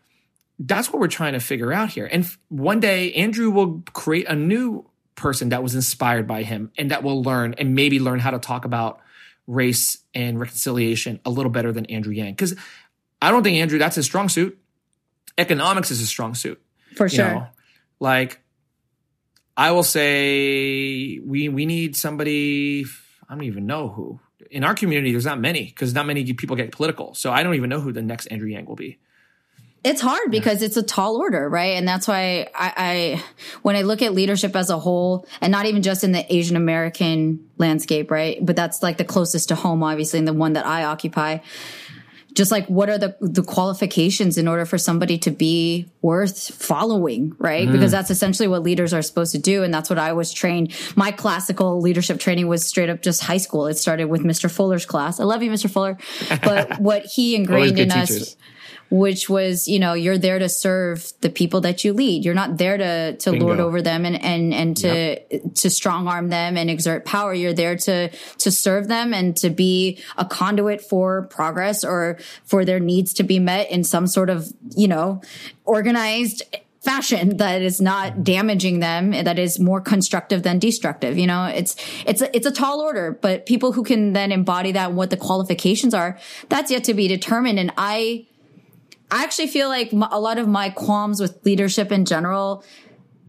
Speaker 3: that's what we're trying to figure out here. And one day, Andrew will create a new person that was inspired by him and that will learn and maybe learn how to talk about race and reconciliation a little better than Andrew Yang. Because I don't think Andrew, that's his strong suit. Economics is his strong suit.
Speaker 2: For sure.
Speaker 3: know, like I will say we we need somebody I don't even know who. In our community, there's not many because not many people get political. So I don't even know who the next Andrew Yang will be.
Speaker 2: It's hard because it's a tall order, right? And that's why I, I, when I look at leadership as a whole, and not even just in the Asian American landscape, right? But that's like the closest to home, obviously, and the one that I occupy. Just like what are the the qualifications in order for somebody to be worth following, right? Mm. Because that's essentially what leaders are supposed to do, and that's what I was trained. My classical leadership training was straight up just high school. It started with Mr. Fuller's class. I love you, Mr. Fuller, but what he ingrained in us
Speaker 3: teachers.
Speaker 2: Which was you know you're there to serve the people that you lead. You're not there to to
Speaker 3: Bingo.
Speaker 2: lord over them and and and to to strong arm them and exert power. You're there to to serve them and to be a conduit for progress or for their needs to be met in some sort of you know organized fashion that is not mm-hmm. damaging them that is more constructive than destructive you know? It's it's a, it's a tall order but people who can then embody that and what the qualifications are that's yet to be determined. And i I actually feel like a lot of my qualms with leadership in general.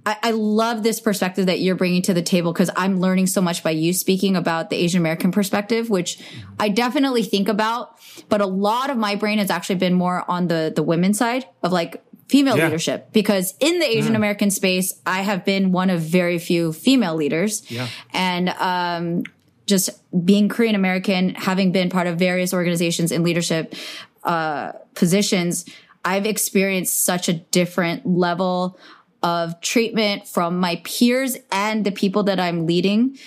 Speaker 2: I, I love this perspective that you're bringing to the table because I'm learning so much by you speaking about the Asian American perspective, which I definitely think about. But a lot of my brain has actually been more on the the women's side of like female
Speaker 3: Yeah.
Speaker 2: leadership because in the Asian American space, I have been one of very few female leaders.
Speaker 3: Yeah.
Speaker 2: And um, just being Korean American, having been part of various organizations in leadership uh, positions, I've experienced such a different level of treatment from my peers and the people that I'm leading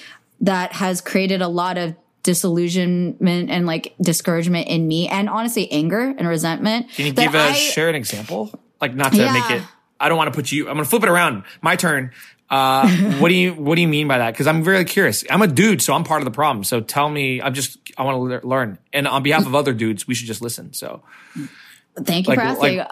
Speaker 2: that has created a lot of disillusionment and like discouragement in me and honestly anger and resentment.
Speaker 3: Can you give a
Speaker 2: I-
Speaker 3: share an example? Like not to
Speaker 2: Yeah.
Speaker 3: make it. I don't want to put you. I'm going to flip it around. My turn. Uh, what do you What do you mean by that? Because I'm very curious. I'm a dude, so I'm part of the problem. So tell me. I'm just. I want to learn. And on behalf of other dudes, we should just listen. So
Speaker 2: Thank you
Speaker 3: Like-
Speaker 2: for asking.
Speaker 3: like-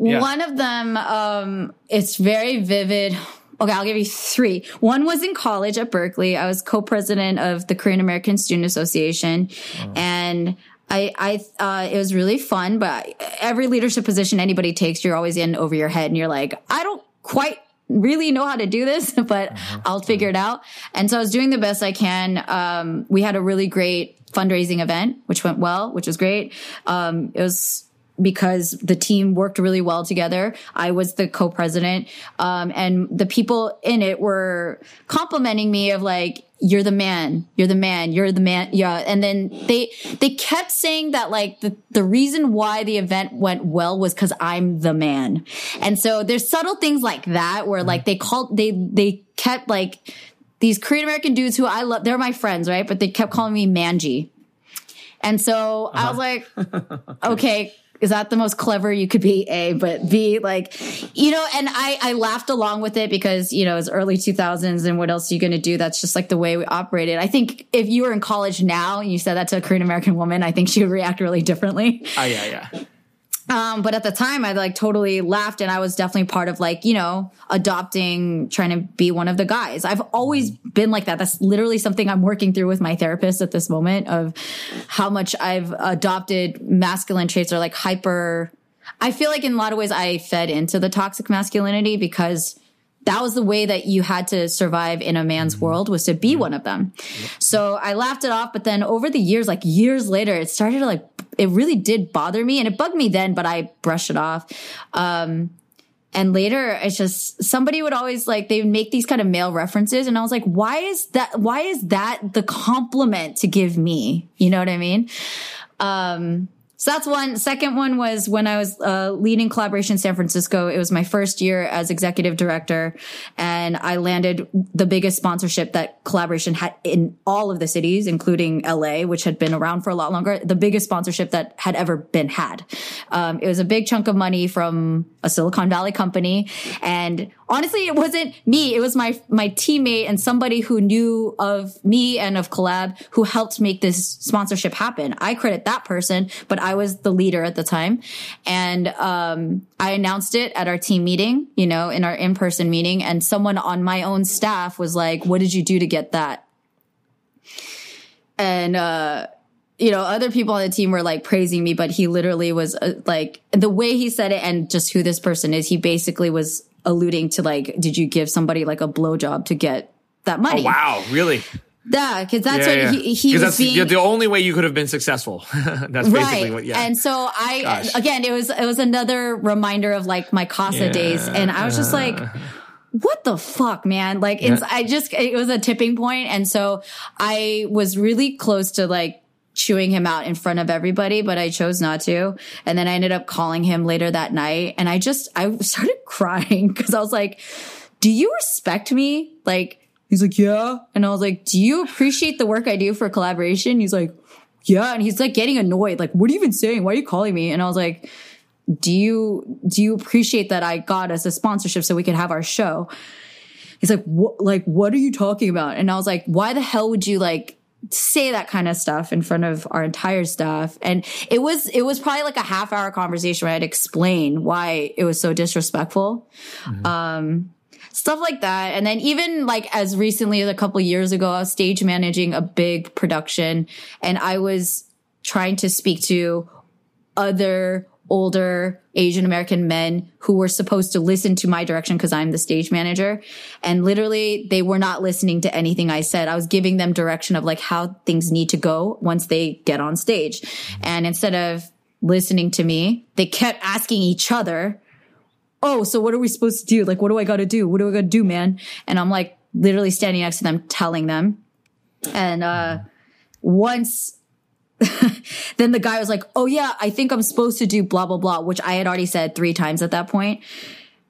Speaker 3: yeah.
Speaker 2: One of them, um, it's very vivid. Okay, I'll give you three. One was in college at Berkeley. I was co-president of the Korean American Student Association,
Speaker 3: Oh.
Speaker 2: and I, I, uh, it was really fun. But every leadership position anybody takes, you're always in over your head, and you're like, I don't quite really know how to do this, but
Speaker 3: Uh-huh.
Speaker 2: I'll figure it out. And so I was doing the best I can. Um, we had a really great fundraising event, which went well, which was great. Um, it was because the team worked really well together. I was the co-president. Um, and the people in it were complimenting me of like, you're the man, you're the man, you're the man. Yeah. And then they, they kept saying that like the, the reason why the event went well was cause I'm the man. And so there's subtle things like that where like they called, they, they kept like these Korean American dudes who I love, they're my friends, right? But they kept calling me Manji. And so I was like, okay, is that the most clever you could be? A, but B, like, you know, and I, I laughed along with it because, you know, it's early 2000s and what else are you going to do? That's just like the way we operated. I think if you were in college now and you said that to a Korean American woman, I think she would react really differently.
Speaker 3: Ah, yeah, yeah.
Speaker 2: Um, but at the time, I like totally laughed, and I was definitely part of like you know adopting, trying to be one of the guys. I've always been like that. That's literally something I'm working through with my therapist at this moment of how much I've adopted masculine traits or like hyper. I feel like in a lot of ways I fed into the toxic masculinity because that was the way that you had to survive in a man's world was to be one of them. So I laughed it off, but then over the years, like years later, it started to like, it really did bother me and it bugged me then, but I brushed it off. Um, and later it's just somebody would always like they would make these kind of male references and i was like why is that why is that the compliment to give me? You know what i mean? Um so that's one. Second one was when I was uh, leading Kollaboration San Francisco. It was my first year as executive director, and I landed the biggest sponsorship that Kollaboration had in all of the cities, including LA, which had been around for a lot longer. The biggest sponsorship that had ever been had. Um, it was a big chunk of money from a Silicon Valley company, and honestly, it wasn't me. It was my my teammate and somebody who knew of me and of Kollab who helped make this sponsorship happen. I credit that person, but I was the leader at the time, and um, I announced it at our team meeting. You know, in our in person meeting, and someone on my own staff was like, "What did you do to get that?" And uh, you know, other people on the team were like praising me, but he literally was uh, like the way he said it and just who this person is. He basically was alluding to like, did you give somebody like a blowjob to get that money?
Speaker 3: Oh, wow, really?
Speaker 2: Yeah, because that's
Speaker 3: Yeah,
Speaker 2: what
Speaker 3: yeah.
Speaker 2: he, he was
Speaker 3: that's
Speaker 2: being.
Speaker 3: the only way you could have been successful. that's basically what. Yeah.
Speaker 2: And so I
Speaker 3: Gosh.
Speaker 2: again it was it was another reminder of like my Casa
Speaker 3: Yeah.
Speaker 2: days and I was just like what the fuck man like it's I just it was a tipping point and so I was really close to like chewing him out in front of everybody but I chose not to and then I ended up calling him later that night and I just I started crying cuz I was like do you respect me like He's like, yeah. And I was like, do you appreciate the work I do for Kollaboration? He's like, yeah. And he's like getting annoyed. Like, what are you even saying? Why are you calling me? And I was like, do you, do you appreciate that I got us a sponsorship so we could have our show? He's like, what, like, what are you talking about? And I was like, why the hell would you like say that kind of stuff in front of our entire staff? And it was, it was probably like a half hour conversation where I'd explain why it was so disrespectful Um, stuff like that. And then even like as recently as a couple years ago, I was stage managing a big production and I was trying to speak to other older Asian American men who were supposed to listen to my direction because I'm the stage manager. And literally they were not listening to anything I said. I was giving them direction of like how things need to go once they get on stage. And instead of listening to me, they kept asking each other, oh, so what are we supposed to do? Like, what do I got to do? What do I got to do, man? And I'm like literally standing next to them, telling them. And, uh, once, then the guy was like, oh yeah, I think I'm supposed to do blah, blah, blah, which I had already said three times at that point.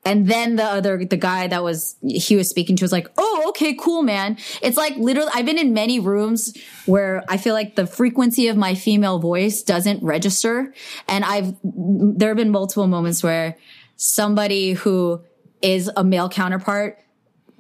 Speaker 2: And then the other, the guy that was, he was speaking to was like, oh, okay, cool, man. It's like literally, I've been in many rooms where I feel like the frequency of my female voice doesn't register. And I've, there have been multiple moments where somebody who is a male counterpart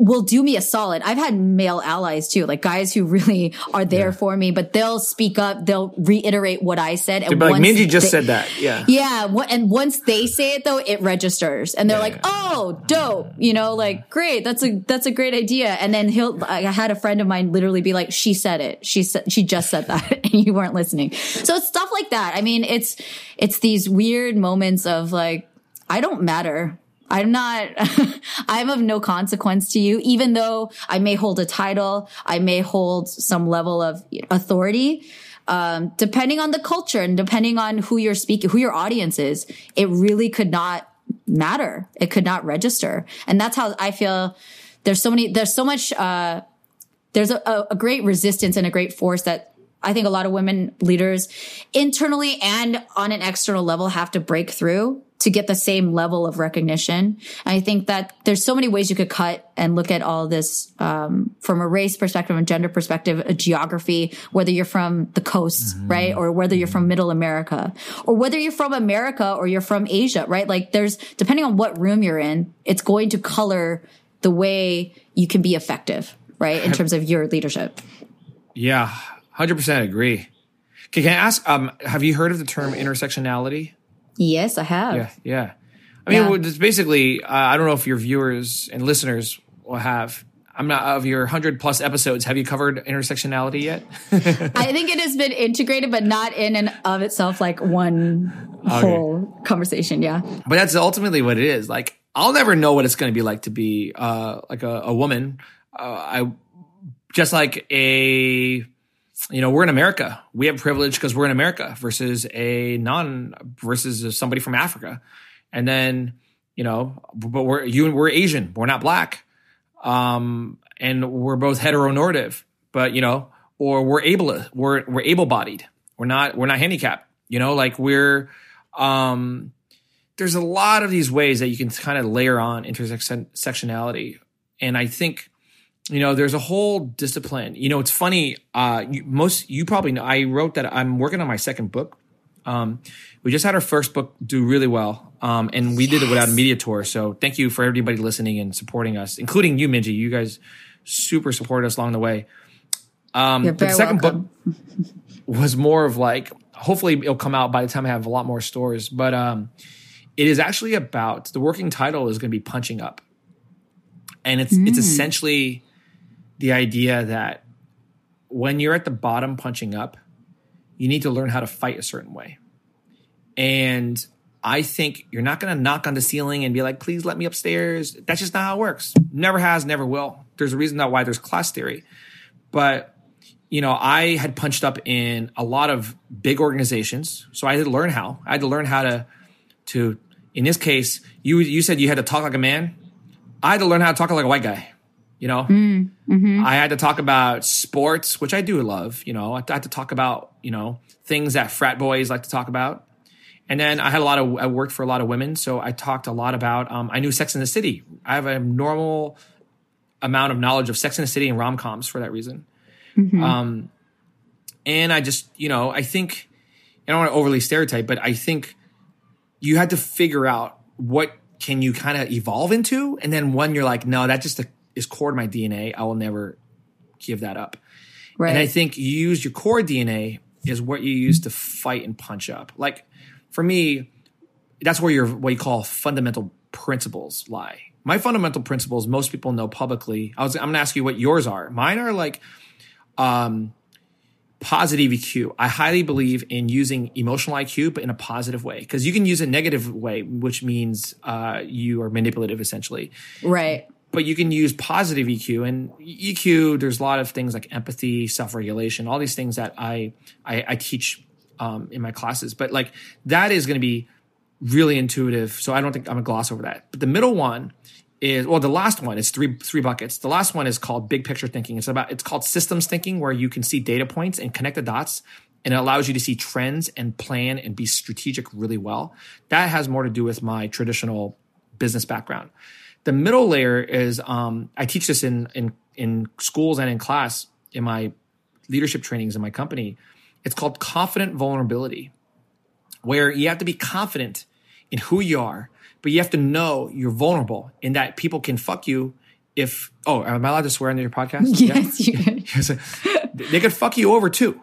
Speaker 2: will do me a solid. I've had male allies too, like guys who really are there for me, but they'll speak up, they'll reiterate what I said. And
Speaker 3: like Minji just
Speaker 2: they-
Speaker 3: said that. Yeah.
Speaker 2: yeah. What, and once they say it though, it registers and they're
Speaker 3: Yeah,
Speaker 2: like,
Speaker 3: yeah.
Speaker 2: Oh, dope. You know, like great. That's a, that's a great idea. And then he'll, I had a friend of mine literally be like, she said it. She said, she just said that and you weren't listening. So it's stuff like that. I mean, it's, it's these weird moments of like, I don't matter. I'm not, I'm of no consequence to you, even though I may hold a title, I may hold some level of authority. Um, depending on the culture and depending on who you're speaking, who your audience is, it really could not matter. It could not register. And that's how I feel there's so many, there's so much, uh, there's a, a, great resistance and a great force that I think a lot of women leaders internally and on an external level have to break through to get the same level of recognition. And I think that there's so many ways you could cut and look at all this um, from a race perspective a gender perspective, a geography, whether you're from the coast, right, or whether you're from Middle America, or whether you're from America or you're from Asia, right? Like there's depending on what room you're in, it's going to color the way you can be effective, right, in terms of your leadership.
Speaker 3: Yeah. Hundred percent agree. Okay, can I ask? Um, have you heard of the term intersectionality?
Speaker 2: Yes, I have.
Speaker 3: Yeah, yeah. I mean,
Speaker 2: Yeah.
Speaker 3: well, it's basically, uh, I don't know if your viewers and listeners will have. I'm not of your hundred plus episodes. Have you covered intersectionality yet?
Speaker 2: I think it has been integrated, but not in and of itself like one whole conversation. Yeah.
Speaker 3: but that's ultimately what it is. Like, I'll never know what it's going to be like to be uh, like a, a woman. Uh, I just like a, you know, we're in America. We have privilege because we're in America versus a non versus somebody from Africa, and then you know, but we're you and we're Asian. We're not black, um, and we're both heteronormative. But you know, or we're able we're we're able bodied. We're not we're not handicapped. You know, like we're um there's a lot of these ways that you can kind of layer on intersectionality. And I think, you know, there's a whole discipline. You know, it's funny. Uh, you, most you probably know. I wrote that I'm working on my second book. Um, we just had our first book do really well, um, and we did it without a media tour. So thank you for everybody listening and supporting us, including you, Minji. You guys super supported us along the way. Um,
Speaker 2: You're
Speaker 3: but the second
Speaker 2: welcome.
Speaker 3: book was more of like hopefully it'll come out by the time I have a lot more stores. But um, it is actually about the working title is going to be punching up, and it's it's essentially the idea that when you're at the bottom punching up, you need to learn how to fight a certain way. And I think you're not going to knock on the ceiling and be like, please let me upstairs. That's just not how it works. Never has, never will. There's a reason that why there's class theory. But, you know, I had punched up in a lot of big organizations. So I had to learn how. I had to learn how to, to, in this case, you, you said you had to talk like a man. I had to learn how to talk like a white guy. You know, I had to talk about sports, which I do love. You know, I had to talk about you know things that frat boys like to talk about. And then I had a lot of I worked for a lot of women, so I talked a lot about. Um, I knew Sex in the City. I have a normal amount of knowledge of Sex in the City and rom coms for that reason. Um, and I just you know I think I don't want to overly stereotype, but I think you had to figure out what can you kind of evolve into, and then when you're like, no, that just is core to my DNA. I will never give that up.
Speaker 2: Right.
Speaker 3: And I think you use your core DNA is what you use to fight and punch up. Like for me, that's where your what you call fundamental principles lie. My fundamental principles, most people know publicly. I was I'm gonna ask you what yours are. Mine are like um positive EQ. I highly believe in using emotional IQ, but in a positive way. Because you can use a negative way, which means uh, you are manipulative essentially
Speaker 2: right.
Speaker 3: But you can use positive EQ and EQ. There's a lot of things like empathy, self-regulation, all these things that I I, I teach um, in my classes. But like that is going to be really intuitive. So I don't think I'm gonna gloss over that. But the middle one is well, the last one is three three buckets. The last one is called big picture thinking. It's about it's called systems thinking, where you can see data points and connect the dots. And it allows you to see trends and plan and be strategic really well. That has more to do with my traditional business background. The middle layer is um, I teach this in in in schools and in class in my leadership trainings in my company. It's called confident vulnerability, where you have to be confident in who you are, but you have to know you're vulnerable in that people can fuck you if oh, am I allowed to swear on your podcast?
Speaker 2: Yes, you can.
Speaker 3: They could fuck you over too.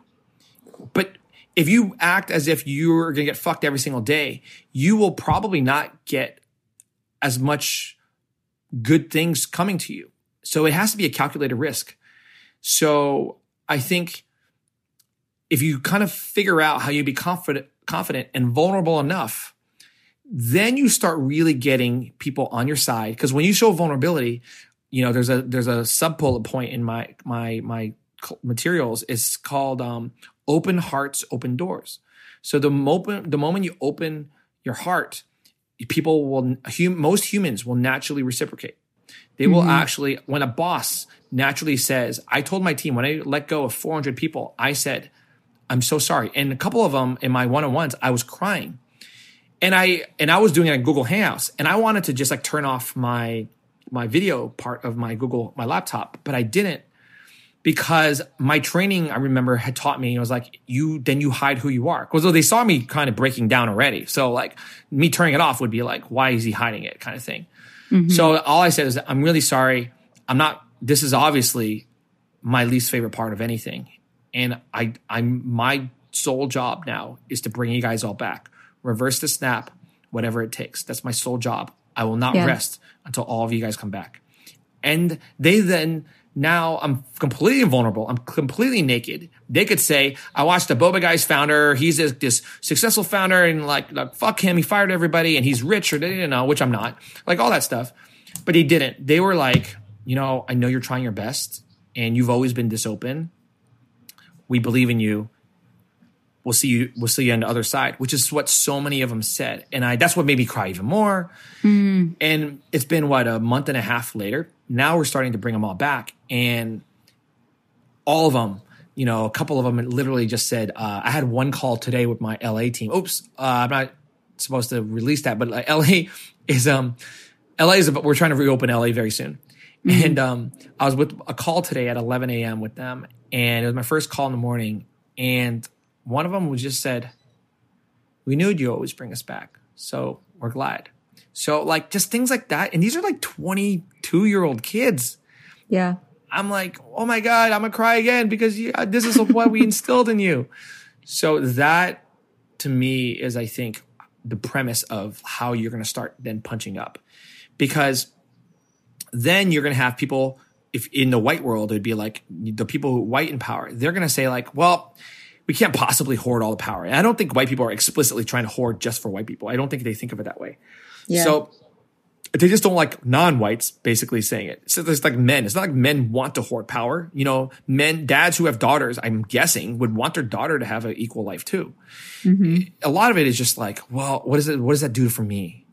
Speaker 3: But if you act as if you're going to get fucked every single day, you will probably not get as much good things coming to you. So it has to be a calculated risk. So I think if you kind of figure out how you be confident, confident and vulnerable enough, then you start really getting people on your side. Because when you show vulnerability, you know there's a there's a sub bullet point in my my my materials. It's called um, open hearts, open doors. So the moment the moment you open your heart, people will hum, most humans will naturally reciprocate. They will mm-hmm. actually when a boss naturally says, "I told my team when I let go of 400 people, I said." I'm so sorry. And a couple of them in my one-on-ones, I was crying. And I and I was doing it on Google Hangouts and I wanted to just like turn off my my video part of my Google my laptop, but I didn't because my training I remember had taught me it was like you then you hide who you are. Because they saw me kind of breaking down already. So like me turning it off would be like why is he hiding it kind of thing. Mm-hmm. So all I said is I'm really sorry. I'm not this is obviously my least favorite part of anything and I I'm my sole job now is to bring you guys all back. reverse the snap, whatever it takes. That's my sole job. I will not
Speaker 2: Yeah.
Speaker 3: rest until all of you guys come back. And they then now I'm completely vulnerable. I'm completely naked. They could say, I watched the Boba Guys founder. He's this, this successful founder and like, like, fuck him. He fired everybody and he's rich or, you know, which I'm not like all that stuff. But he didn't. They were like, you know, I know you're trying your best and you've always been this open. We believe in you. We'll see you. We'll see you on the other side, which is what so many of them said, and I that's what made me cry even more. Hmm. And it's been what a month and a half later. Now we're starting to bring them all back, and all of them, you know, a couple of them literally just said, uh, "I had one call today with my LA team." Oops, uh, I'm not supposed to release that, but like, LA is um, LA is about, we're trying to reopen LA very soon. And um, I was with a call today at 11 a.m. with them, and it was my first call in the morning. And one of them was just said, "We knew you always bring us back, so we're glad." So like just things like that, and these are like 22 year old kids.
Speaker 2: Yeah.
Speaker 3: I'm like, oh my god, I'm gonna cry again because you, uh, this is what we instilled in you. So that to me is, I think, the premise of how you're gonna start then punching up, because then you're gonna have people. If in the white world, it'd be like the people who white in power. They're gonna say like, well, we can't possibly hoard all the power. And I don't think white people are explicitly trying to hoard just for white people. I don't think they think of it that way.
Speaker 2: Yeah.
Speaker 3: So they just don't like non-whites basically saying it. So there's like men. It's not like men want to hoard power. You know, men, dads who have daughters, I'm guessing, would want their daughter to have an equal life too. Mm-hmm. A lot of it is just like, well, what is it? What does that do for me?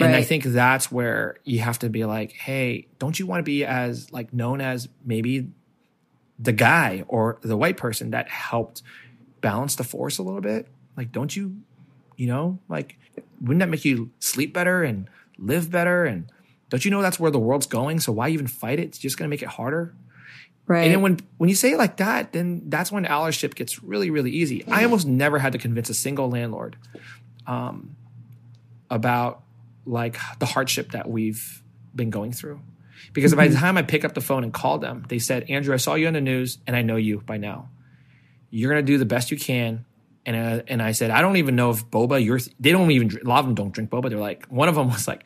Speaker 3: And I think that's where you have to be like, hey, don't you want to be as like known as maybe the guy or the white person that helped balance the force a little bit? Like, don't you, you know, like, wouldn't that make you sleep better and live better? And don't you know that's where the world's going? So why even fight it? It's just going to make it harder.
Speaker 2: Right.
Speaker 3: And then when when you say it like that, then that's when allyship gets really really easy. I almost never had to convince a single landlord um, about like the hardship that we've been going through. Because by the time I pick up the phone and call them, they said, "Andrew, I saw you on the news, and I know you by now. You're gonna do the best you can." And uh, and I said, "I don't even know if boba. You're they don't even a lot of them don't drink boba. They're like one of them was like,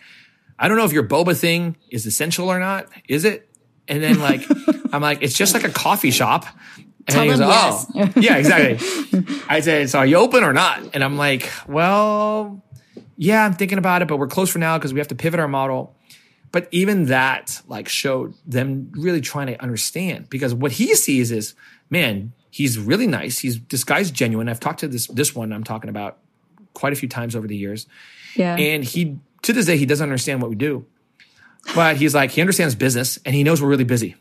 Speaker 3: I don't know if your boba thing is essential or not. Is it? And then like I'm like, it's just like a coffee shop. And
Speaker 2: Tell
Speaker 3: he goes,
Speaker 2: them
Speaker 3: oh,
Speaker 2: yes.
Speaker 3: yeah, exactly. I said, so are you open or not? And I'm like, well, yeah, I'm thinking about it, but we're close for now because we have to pivot our model. But even that like showed them really trying to understand because what he sees is, man, he's really nice. He's this guy's genuine. I've talked to this this one I'm talking about quite a few times over the years.
Speaker 2: yeah.
Speaker 3: And he to this day he doesn't understand what we do. But he's like he understands business and he knows we're really busy.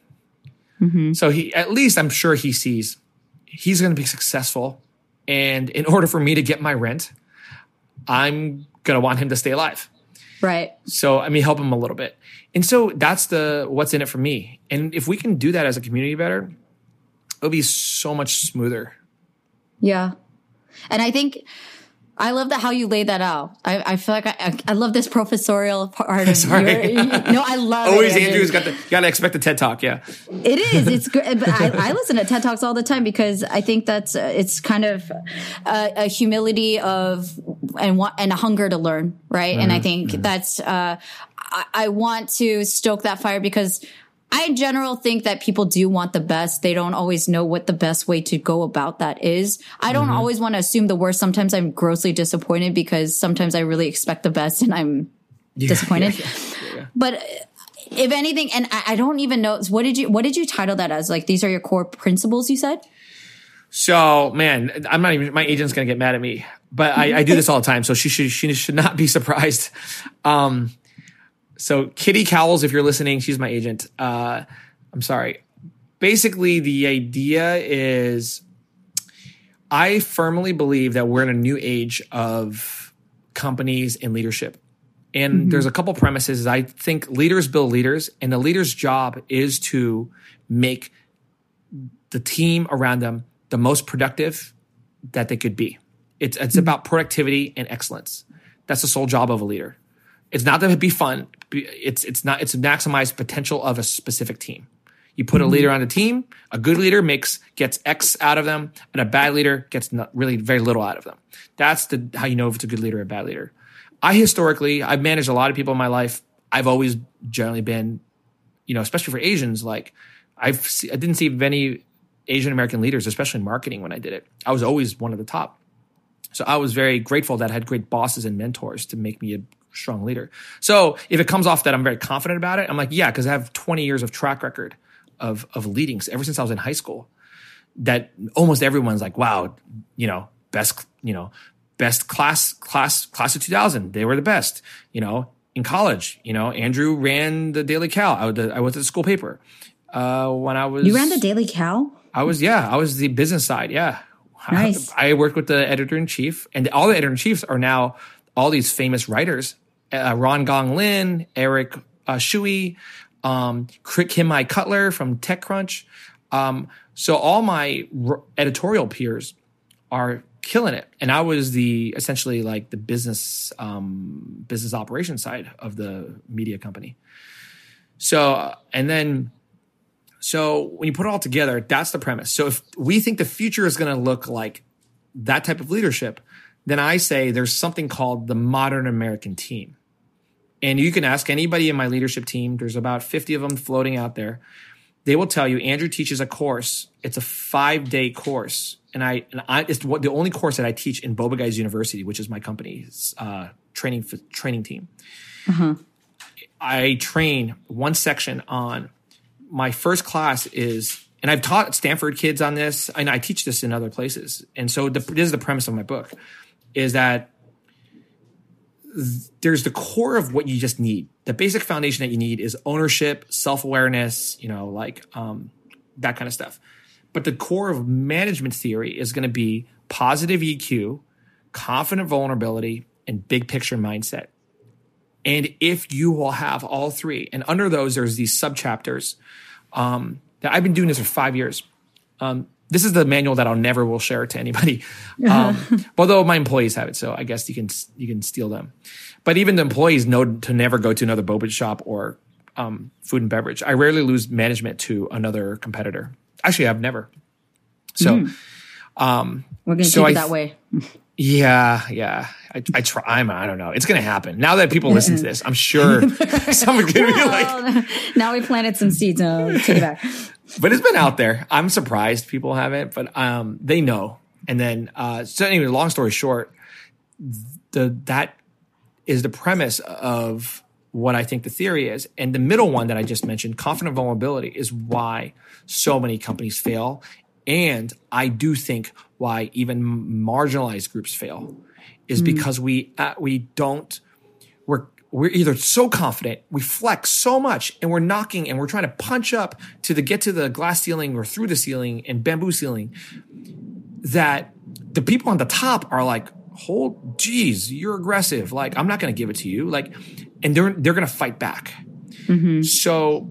Speaker 3: Mm-hmm. So he at least I'm sure he sees he's going to be successful and in order for me to get my rent, I'm going to want him to stay alive.
Speaker 2: right.
Speaker 3: So I mean, help him a little bit. And so that's the what's in it for me. And if we can do that as a community better, it'll be so much smoother.
Speaker 2: Yeah. And I think I love that how you laid that out. I, I feel like I, I, I love this professorial part of
Speaker 3: Sorry.
Speaker 2: your, no, I love
Speaker 3: Always
Speaker 2: it.
Speaker 3: Andrew's got the got to expect the TED talk. Yeah.
Speaker 2: It is. It's great. But I, I listen to TED Talks all the time because I think that's, uh, it's kind of a, a humility of, and want, and a hunger to learn. Right. And I think that's, uh, I, I want to stoke that fire because I in general think that people do want the best. They don't always know what the best way to go about that is. I don't always want to assume the worst. Sometimes I'm grossly disappointed because sometimes I really expect the best and I'm disappointed. But if anything, and I, I don't even know what did you what did you title that as? Like these are your core principles. You said.
Speaker 3: So man, I'm not even. My agent's gonna get mad at me, but I, I do this all the time, so she should she should not be surprised. Um, so Kitty Cowles, if you're listening, she's my agent. Uh, I'm sorry. Basically, the idea is, I firmly believe that we're in a new age of companies and leadership. And there's a couple premises. I think leaders build leaders, and the leader's job is to make the team around them the most productive that they could be. It's it's about productivity and excellence. That's the sole job of a leader. It's not to be fun. It's it's not it's maximize potential of a specific team. You put a mm-hmm. leader on a team. A good leader makes gets X out of them, and a bad leader gets not, really very little out of them. That's the how you know if it's a good leader or a bad leader. I historically, I've managed a lot of people in my life. I've always generally been, you know, especially for Asians, like I've se- I didn't see many Asian American leaders, especially in marketing when I did it. I was always one of the top. So I was very grateful that I had great bosses and mentors to make me a strong leader. So if it comes off that I'm very confident about it, I'm like, yeah, because I have 20 years of track record of of leading ever since I was in high school. That almost everyone's like, wow, you know, best, you know, best class class class of 2000. They were the best. You know, in college, you know, Andrew ran the Daily Cal. I, was- I was the school paper. Uh, when I was
Speaker 4: You ran the Daily Cal?
Speaker 3: I was yeah, I was the business side. Yeah,
Speaker 4: Nice.
Speaker 3: I, worked with the editor in chief, and all the editor in chiefs are now all these famous writers: uh, Rong-Gong Lin, Eric uh, Shui, um, Kim-Mai Cutler from TechCrunch. Um, so all my r- editorial peers are killing it, and I was the essentially like the business um, business operations side of the media company. So and then so when you put it all together, that's the premise. So if we think the future is going to look like that type of leadership, then I say there's something called the modern American team. And you can ask anybody in my leadership team, there's about 50 of them floating out there. They will tell you Andrew teaches a course. It's a five day course. And I, and I, it's the only course that I teach in Boba Guys University, which is my company's uh, training, training team. I train one section on my first class is, and I've taught Stanford kids on this, and I teach this in other places. And so the, this is the premise of my book, is that th- there's the core of what you just need. The basic foundation that you need is ownership, self awareness, you know, like um, that kind of stuff. But the core of management theory is going to be positive EQ, confident vulnerability, and big picture mindset. And if you will have all three, and under those, there's these sub chapters um, that I've been doing this for five years. Um, this is the manual that I'll never will share to anybody. Um, although my employees have it, so I guess you can you can steal them. But even the employees know to never go to another boba shop or um, food and beverage. I rarely lose management to another competitor. Actually, I've never. So
Speaker 4: We're going to
Speaker 3: So
Speaker 4: keep it that way.
Speaker 3: yeah, yeah. I, I try. I'm. I don't know. It's gonna happen now that people listen to this. I'm sure someone's gonna be like,
Speaker 4: now we planted some seeds. Uh, take it back.
Speaker 3: But it's been out there. I'm surprised people haven't, but um, they know. And then, uh, so anyway, long story short, the that is the premise of what I think the theory is, and the middle one that I just mentioned, confident vulnerability, is why so many companies fail, and I do think why even marginalized groups fail is because we uh, we don't we're we're either so confident, we flex so much, and we're knocking and we're trying to punch up to the get to the glass ceiling or through the ceiling and bamboo ceiling that the people on the top are like, hold, geez, you're aggressive. Like, I'm not going to give it to you. Like, and they're they're going to fight back. Mm-hmm. So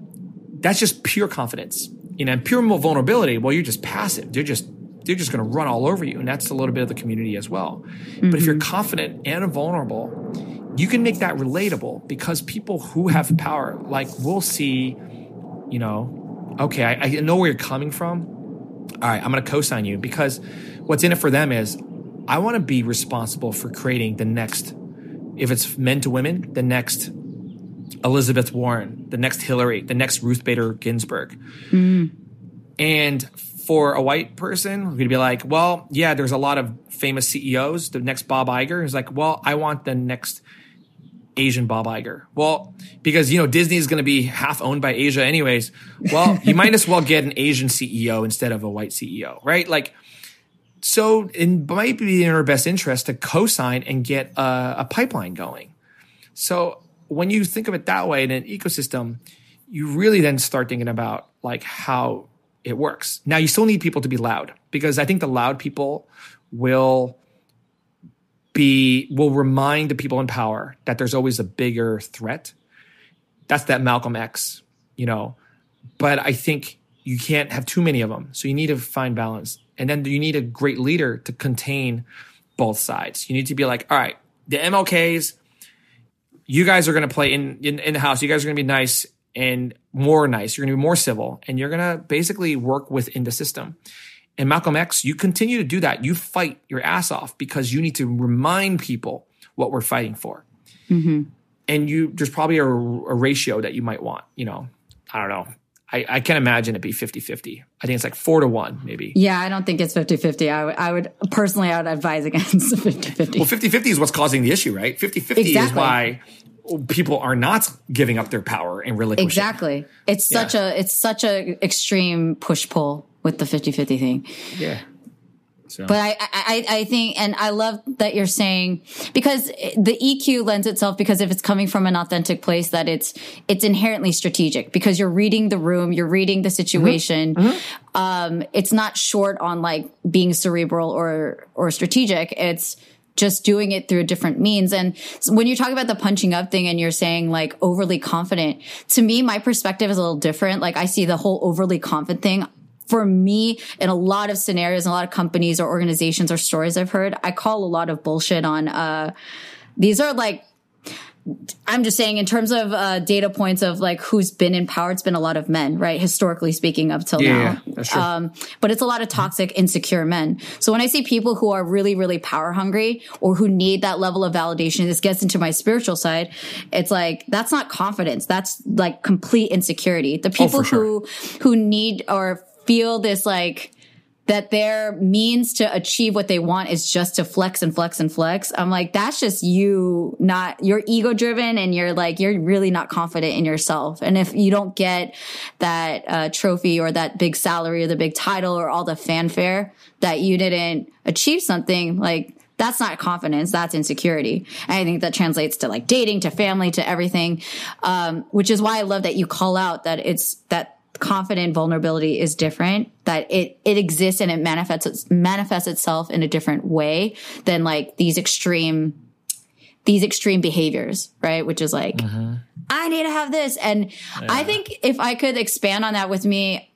Speaker 3: that's just pure confidence. You know, and pure vulnerability. Well, you're just passive. They're just they're just going to run all over you, and that's a little bit of the community as well. But if you're mm-hmm. confident and vulnerable, you can make that relatable because people who have power, like, we'll see, you know, okay, I, I know where you're coming from. All right, I'm going to co-sign you because what's in it for them is I want to be responsible for creating the next, if it's men to women, the next Elizabeth Warren, the next Hillary, the next Ruth Bader Ginsburg. Mm. And for a white person, we'd be like, well, yeah, there's a lot of famous CEOs. The next Bob Iger is like, well, I want the next Asian Bob Iger. Well, because you know Disney is going to be half owned by Asia, anyways. Well, you might as well get an Asian CEO instead of a white CEO, right? Like, so it might be in our best interest to co-sign and get a, a pipeline going. So when you think of it that way in an ecosystem, you really then start thinking about like how it works. Now you still need people to be loud because I think the loud people will be will remind the people in power that there's always a bigger threat. That's that Malcolm X, you know. But I think you can't have too many of them. So you need to find balance. And then you need a great leader to contain both sides. You need to be like, all right, the MLKs, you guys are going to play in, in in the house. You guys are going to be nice, and more nice. You're going to be more civil and you're going to basically work within the system. And Malcolm X, you continue to do that. You fight your ass off because you need to remind people what we're fighting for. Mm-hmm. And you, there's probably a, a ratio that you might want, you know, I don't know. I, I can't imagine it be 50 50. I think it's like four to one, maybe.
Speaker 2: Yeah, I don't think it's 50 50. I would, personally, I would advise against 50 50.
Speaker 3: Well, 50 50 is what's causing the issue, right? 50 50 is why people are not giving up their power and relinquishing.
Speaker 2: Exactly. It's
Speaker 3: Yeah.
Speaker 2: such a, it's such a extreme push pull with the 50 50 thing.
Speaker 3: Yeah. So,
Speaker 2: But I, I, I think, and I love that you're saying because the EQ lends itself because if it's coming from an authentic place, that it's it's inherently strategic because you're reading the room, you're reading the situation. Um, it's not short on like being cerebral or or strategic. It's just doing it through a different means. And when you talk about the punching up thing and you're saying like overly confident, to me, my perspective is a little different. Like I see the whole overly confident thing for me, in a lot of scenarios, a lot of companies or organizations or stories I've heard, I call a lot of bullshit on, uh, these are like, I'm just saying in terms of, uh, data points of like who's been in power, it's been a lot of men, right? Historically speaking up till
Speaker 3: Yeah,
Speaker 2: now.
Speaker 3: yeah.
Speaker 2: Um, but it's a lot of toxic, insecure men. So when I see people who are really, really power hungry or who need that level of validation, this gets into my spiritual side. It's like, that's not confidence. That's like complete insecurity. The people
Speaker 3: Oh, sure.
Speaker 2: who, who need or feel this like, that their means to achieve what they want is just to flex and flex and flex. I'm like, that's just you not, you're ego driven and you're like, you're really not confident in yourself. And if you don't get that uh, trophy or that big salary or the big title or all the fanfare that you didn't achieve something, like, that's not confidence. That's insecurity. And I think that translates to like dating, to family, to everything. Um, which is why I love that you call out that it's that confident vulnerability is different that it it exists and it manifests manifests itself in a different way than like these extreme these extreme behaviors right which is like mm-hmm. i need to have this and i think if i could expand on that with me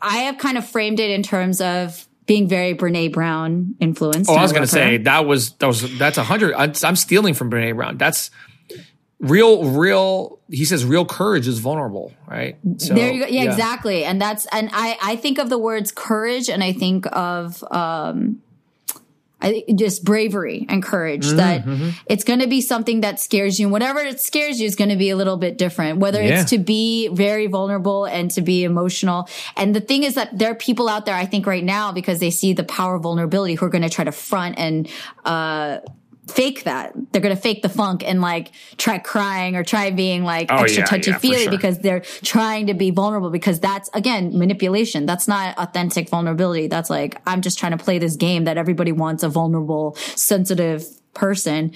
Speaker 2: i have kind of framed it in terms of being very Brene Brown influenced.
Speaker 3: oh, I was going to say that was, that was, that's a hundred. I'm stealing from Brene Brown. That's real, real, he says real courage is vulnerable, right? So,
Speaker 2: there you go. Yeah, exactly. And that's and I I think of the words courage and I think of um I just bravery and courage
Speaker 3: Mm-hmm,
Speaker 2: that it's going to be something that scares you. Whatever it scares you is going to be a little bit different, whether
Speaker 3: Yeah.
Speaker 2: it's to be very vulnerable and to be emotional. And the thing is that there are people out there, I think right now, because they see the power of vulnerability who are going to try to front and, uh, fake that. They're going to fake the funk and like try crying or try being like
Speaker 3: Oh,
Speaker 2: extra
Speaker 3: yeah,
Speaker 2: touchy
Speaker 3: yeah,
Speaker 2: feely
Speaker 3: sure.
Speaker 2: because they're trying to be vulnerable because that's again manipulation. That's not authentic vulnerability. That's like, I'm just trying to play this game that everybody wants a vulnerable, sensitive person.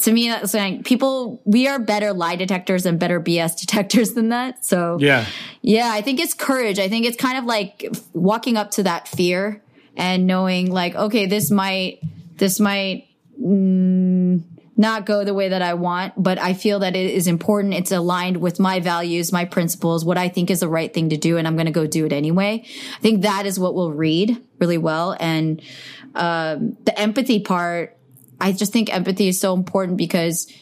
Speaker 2: To me, that's like people, we are better lie detectors and better BS detectors than that. So
Speaker 3: Yeah.
Speaker 2: yeah, I think it's courage. I think it's kind of like walking up to that fear and knowing like, okay, this might, this might mm, not go the way that I want, but I feel that it is important. It's aligned with my values, my principles, what I think is the right thing to do. And I'm going to go do it anyway. I think that is what we'll read really well. And, um, the empathy part, I just think empathy is so important because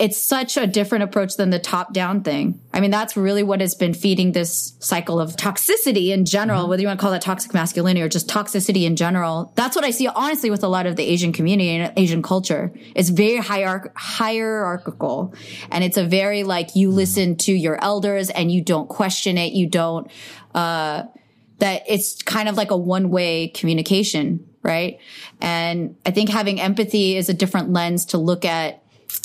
Speaker 2: it's such a different approach than the top down thing. I mean, that's really what has been feeding this cycle of toxicity in general, whether you want to call that toxic masculinity or just toxicity in general. That's what I see honestly with a lot of the Asian community and Asian culture. It's very hierarch- hierarchical and it's a very like you listen to your elders and you don't question it. You don't, uh, that it's kind of like a one way communication, right? And I think having empathy is a different lens to look at.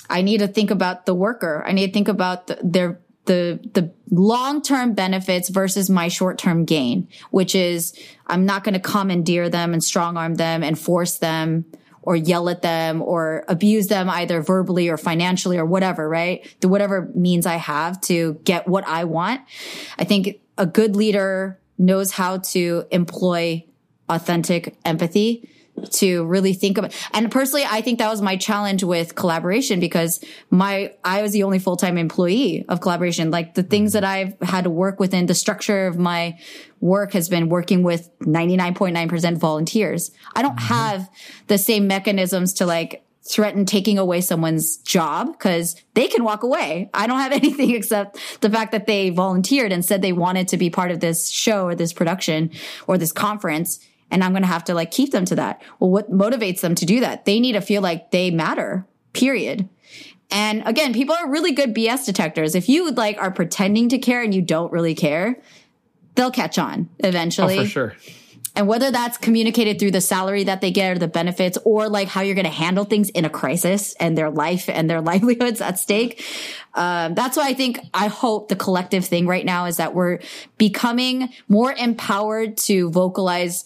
Speaker 2: I need to think about the worker. I need to think about the, their the the long term benefits versus my short term gain, which is I'm not going to commandeer them and strong arm them and force them or yell at them or abuse them either verbally or financially or whatever, right? The whatever means I have to get what I want. I think a good leader knows how to employ authentic empathy to really think about and personally i think that was my challenge with Kollaboration because my i was the only full-time employee of Kollaboration like the things mm-hmm. that i've had to work within the structure of my work has been working with 99.9% volunteers i don't mm-hmm. have the same mechanisms to like threaten taking away someone's job because they can walk away. I don't have anything except the fact that they volunteered and said they wanted to be part of this show or this production or this conference. And I'm going to have to like keep them to that. Well, what motivates them to do that? They need to feel like they matter, period. And again, people are really good BS detectors. If you like are pretending to care and you don't really care, they'll catch on eventually.
Speaker 3: Oh, for sure.
Speaker 2: And whether that's communicated through the salary that they get or the benefits or like how you're going to handle things in a crisis and their life and their livelihoods at stake. Um, that's why I think, I hope the collective thing right now is that we're becoming more empowered to vocalize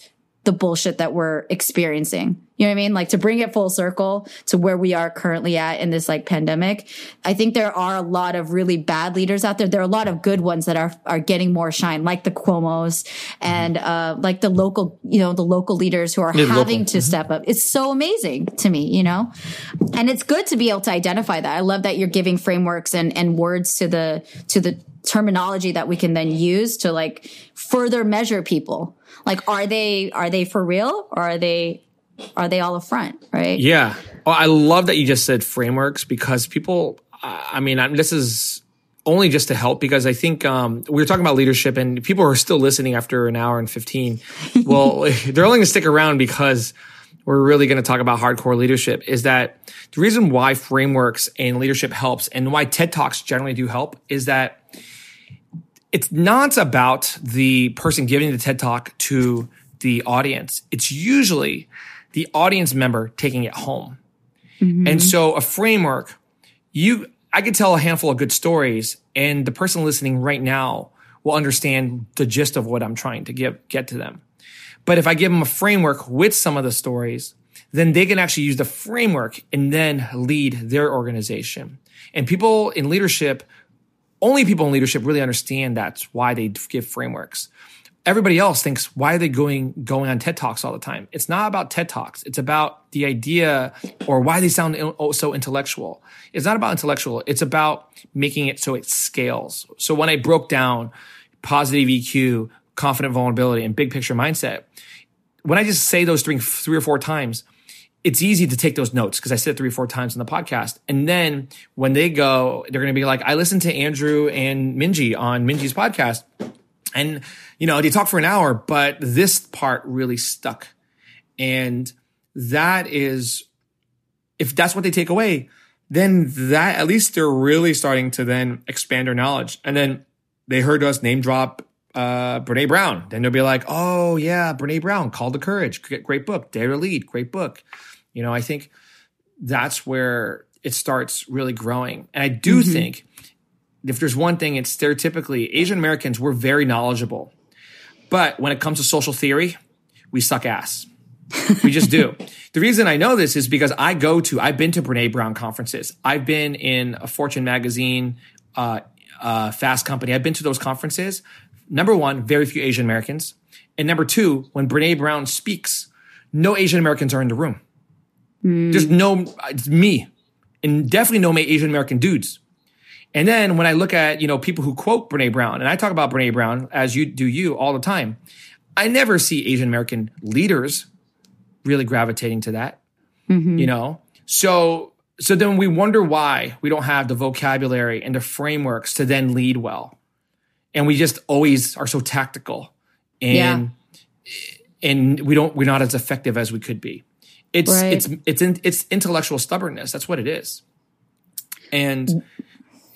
Speaker 2: the bullshit that we're experiencing. You know what I mean? Like to bring it full circle to where we are currently at in this like pandemic. I think there are a lot of really bad leaders out there. There are a lot of good ones that are are getting more shine, like the Cuomo's and uh like the local, you know, the local leaders who are
Speaker 3: Yeah,
Speaker 2: having
Speaker 3: local.
Speaker 2: to step up. It's so amazing to me, you know? And it's good to be able to identify that. I love that you're giving frameworks and and words to the to the terminology that we can then use to like further measure people. Like are they are they for real or are they are they all a front, right?
Speaker 3: Yeah. Oh, I love that you just said frameworks because people, I I mean, I'm, this is only just to help because I think um, we were talking about leadership and people are still listening after an hour and 15. Well, they're only going to stick around because we're really going to talk about hardcore leadership is that the reason why frameworks and leadership helps and why TED Talks generally do help is that it's not about the person giving the TED Talk to the audience. It's usually the audience member taking it home. Mm-hmm. And so a framework, you, I could tell a handful of good stories and the person listening right now will understand the gist of what I'm trying to give, get to them. But if I give them a framework with some of the stories, then they can actually use the framework and then lead their organization. And people in leadership, only people in leadership really understand that's why they give frameworks. Everybody else thinks, why are they going going on TED Talks all the time? It's not about TED Talks. It's about the idea or why they sound oh, so intellectual. It's not about intellectual. It's about making it so it scales. So when I broke down positive EQ, confident vulnerability, and big picture mindset, when I just say those three, three or four times, it's easy to take those notes because I said it three or four times in the podcast. And then when they go, they're going to be like, I listened to Andrew and Minji on Minji's podcast. And, you know, they talk for an hour, but this part really stuck. And that is, if that's what they take away, then that at least they're really starting to then expand their knowledge. And then they heard us name drop uh Brene Brown. Then they'll be like, oh yeah, Brene Brown, Call to Courage, great book. Dare to Lead, great book. You know, I think that's where it starts really growing. And I do think if there's one thing, it's stereotypically Asian Americans, we're very knowledgeable. But when it comes to social theory, we suck ass. We just do. The reason I know this is because I go to, I've been to Brene Brown conferences. I've been in a Fortune magazine, uh, uh, Fast Company. I've been to those conferences. Number one, very few Asian Americans. And number two, when Brene Brown speaks, no Asian Americans are in the room. Mm. There's no, it's me. And definitely no Asian American dudes. And then when I look at, you know, people who quote Brene Brown, and I talk about Brene Brown as you do you all the time, I never see Asian American leaders really gravitating to that. Mm-hmm. You know? So so then we wonder why we don't have the vocabulary and the frameworks to then lead well. And we just always are so tactical. And and we don't we're not as effective as we could be. It's
Speaker 2: Right.
Speaker 3: it's it's in, it's intellectual stubbornness. That's what it is. And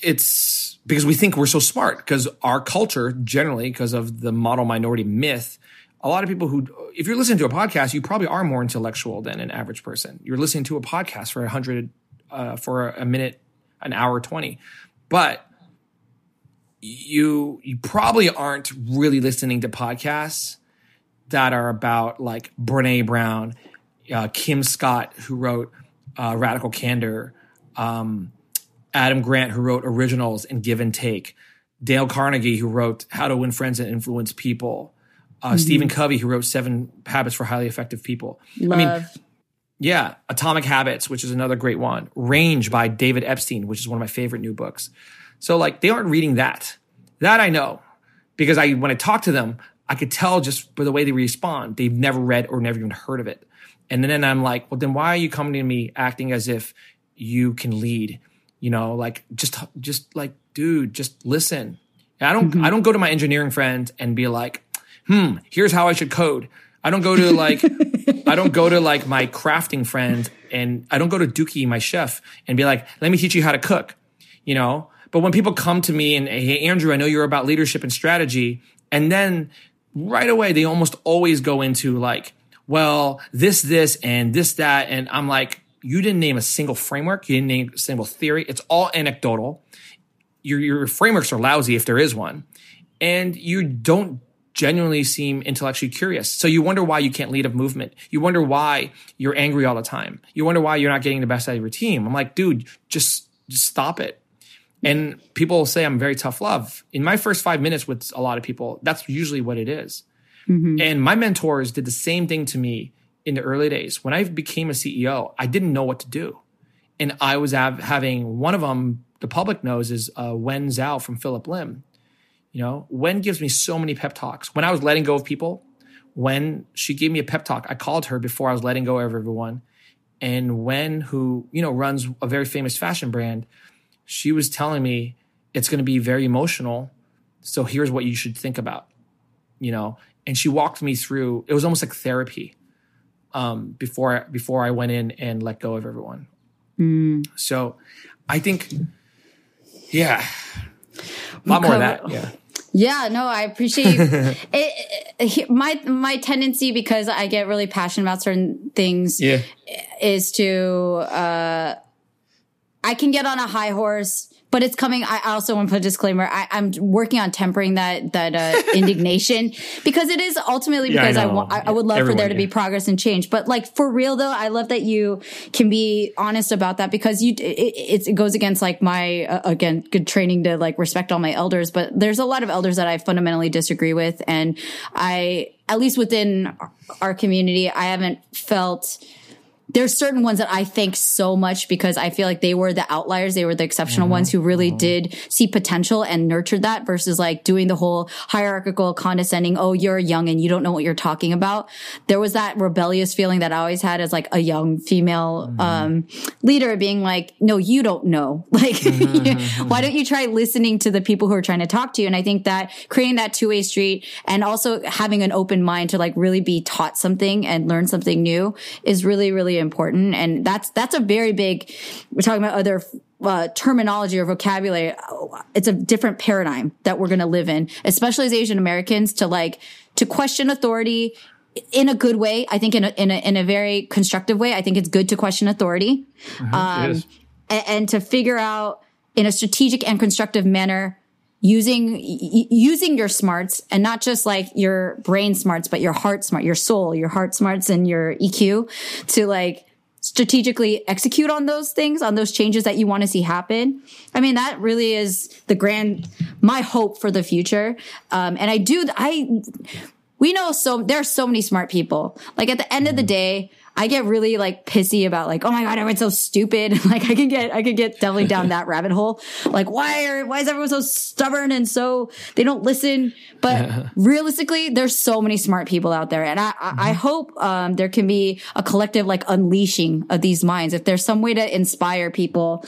Speaker 3: it's because we think we're so smart because our culture generally because of the model minority myth a lot of people who if you're listening to a podcast you probably are more intellectual than an average person you're listening to a podcast for a hundred uh, for a minute an hour 20 but you you probably aren't really listening to podcasts that are about like Brene Brown, uh, Kim Scott, who wrote uh, Radical Candor, um, Adam Grant, who wrote Originals and Give and Take, Dale Carnegie, who wrote How to Win Friends and Influence People, uh, Stephen Covey, who wrote Seven Habits for Highly Effective People.
Speaker 2: Love.
Speaker 3: I mean, yeah, Atomic Habits, which is another great one. Range by David Epstein, which is one of my favorite new books. So like they aren't reading that. That I know because I when I talk to them, I could tell just by the way they respond, they've never read or never even heard of it. And then I'm like, well, then why are you coming to me acting as if you can lead? You know, like just, just like, dude, just listen. And I don't, I don't go to my engineering friend and be like, hmm, here's how I should code. I don't go to like, I don't go to like my crafting friend and I don't go to Dookie, my chef, and be like, let me teach you how to cook, you know? But when people come to me and, hey, Andrew, I know you're about leadership and strategy. And then right away, they almost always go into like, well, this, this, and this, that. And I'm like, you didn't name a single framework. You didn't name a single theory. It's all anecdotal. Your, your frameworks are lousy if there is one. And you don't genuinely seem intellectually curious. So you wonder why you can't lead a movement. You wonder why you're angry all the time. You wonder why you're not getting the best out of your team. I'm like, dude, just, just stop it. And people say I'm very tough love. In my first five minutes with a lot of people, that's usually what it is. And my mentors did the same thing to me in the early days. When I became a CEO, I didn't know what to do. And I was av- having one of them, the public knows, is uh, Wen Zhou from Phillip Lim. You know, Wen gives me so many pep talks. When I was letting go of people, when she gave me a pep talk, I called her before I was letting go of everyone. And Wen, who, you know, runs a very famous fashion brand, she was telling me it's going to be very emotional. So here's what you should think about, you know. And she walked me through. It was almost like therapy um, before before I went in and let go of everyone. So I think, yeah, a lot more of that. Yeah,
Speaker 2: Yeah, no, I appreciate it, it- my my tendency because I get really passionate about certain things
Speaker 3: yeah,
Speaker 2: is to uh I can get on a high horse, but it's coming. I also want to put a disclaimer. I, I'm working on tempering that that uh, indignation because it is ultimately
Speaker 3: Yeah, I
Speaker 2: because I. I, I would love for there to be progress and change. But like for real though, I love that you can be honest about that because you it, it, it goes against like my uh, again good training to like respect all my elders. But there's a lot of elders that I fundamentally disagree with, and I at least within our community, I haven't felt there's certain ones that I thank so much because I feel like they were the outliers. They were the exceptional ones who really mm-hmm. did see potential and nurtured that versus like doing the whole hierarchical condescending. Oh, you're young and you don't know what you're talking about. There was that rebellious feeling that I always had as like a young female, mm-hmm. um, leader being like, no, you don't know. Like, mm-hmm. why don't you try listening to the people who are trying to talk to you? And I think that creating that two way street and also having an open mind to like really be taught something and learn something new is really, really important. And that's, that's a very big, we're talking about other uh, terminology or vocabulary. It's a different paradigm that we're going to live in, especially as Asian Americans to like, to question authority in a good way. I think in a, in a, in a very constructive way. I think it's good to question authority. Um,
Speaker 3: it is.
Speaker 2: a- and to figure out in a strategic and constructive manner using y- using your smarts and not just like your brain smarts but your heart smart your soul your heart smarts and your eq to like strategically execute on those things on those changes that you want to see happen. I mean that really is the grand my hope for the future. Um, and i do i we know so there are so many smart people. Like at the end of the day, I get really like pissy about like, oh my god, everyone's so stupid. like I can get, I can get definitely down that rabbit hole. Like why are, why is everyone so stubborn and so they don't listen? But realistically, there's so many smart people out there, and I, I, I hope um, there can be a collective like unleashing of these minds. If there's some way to inspire people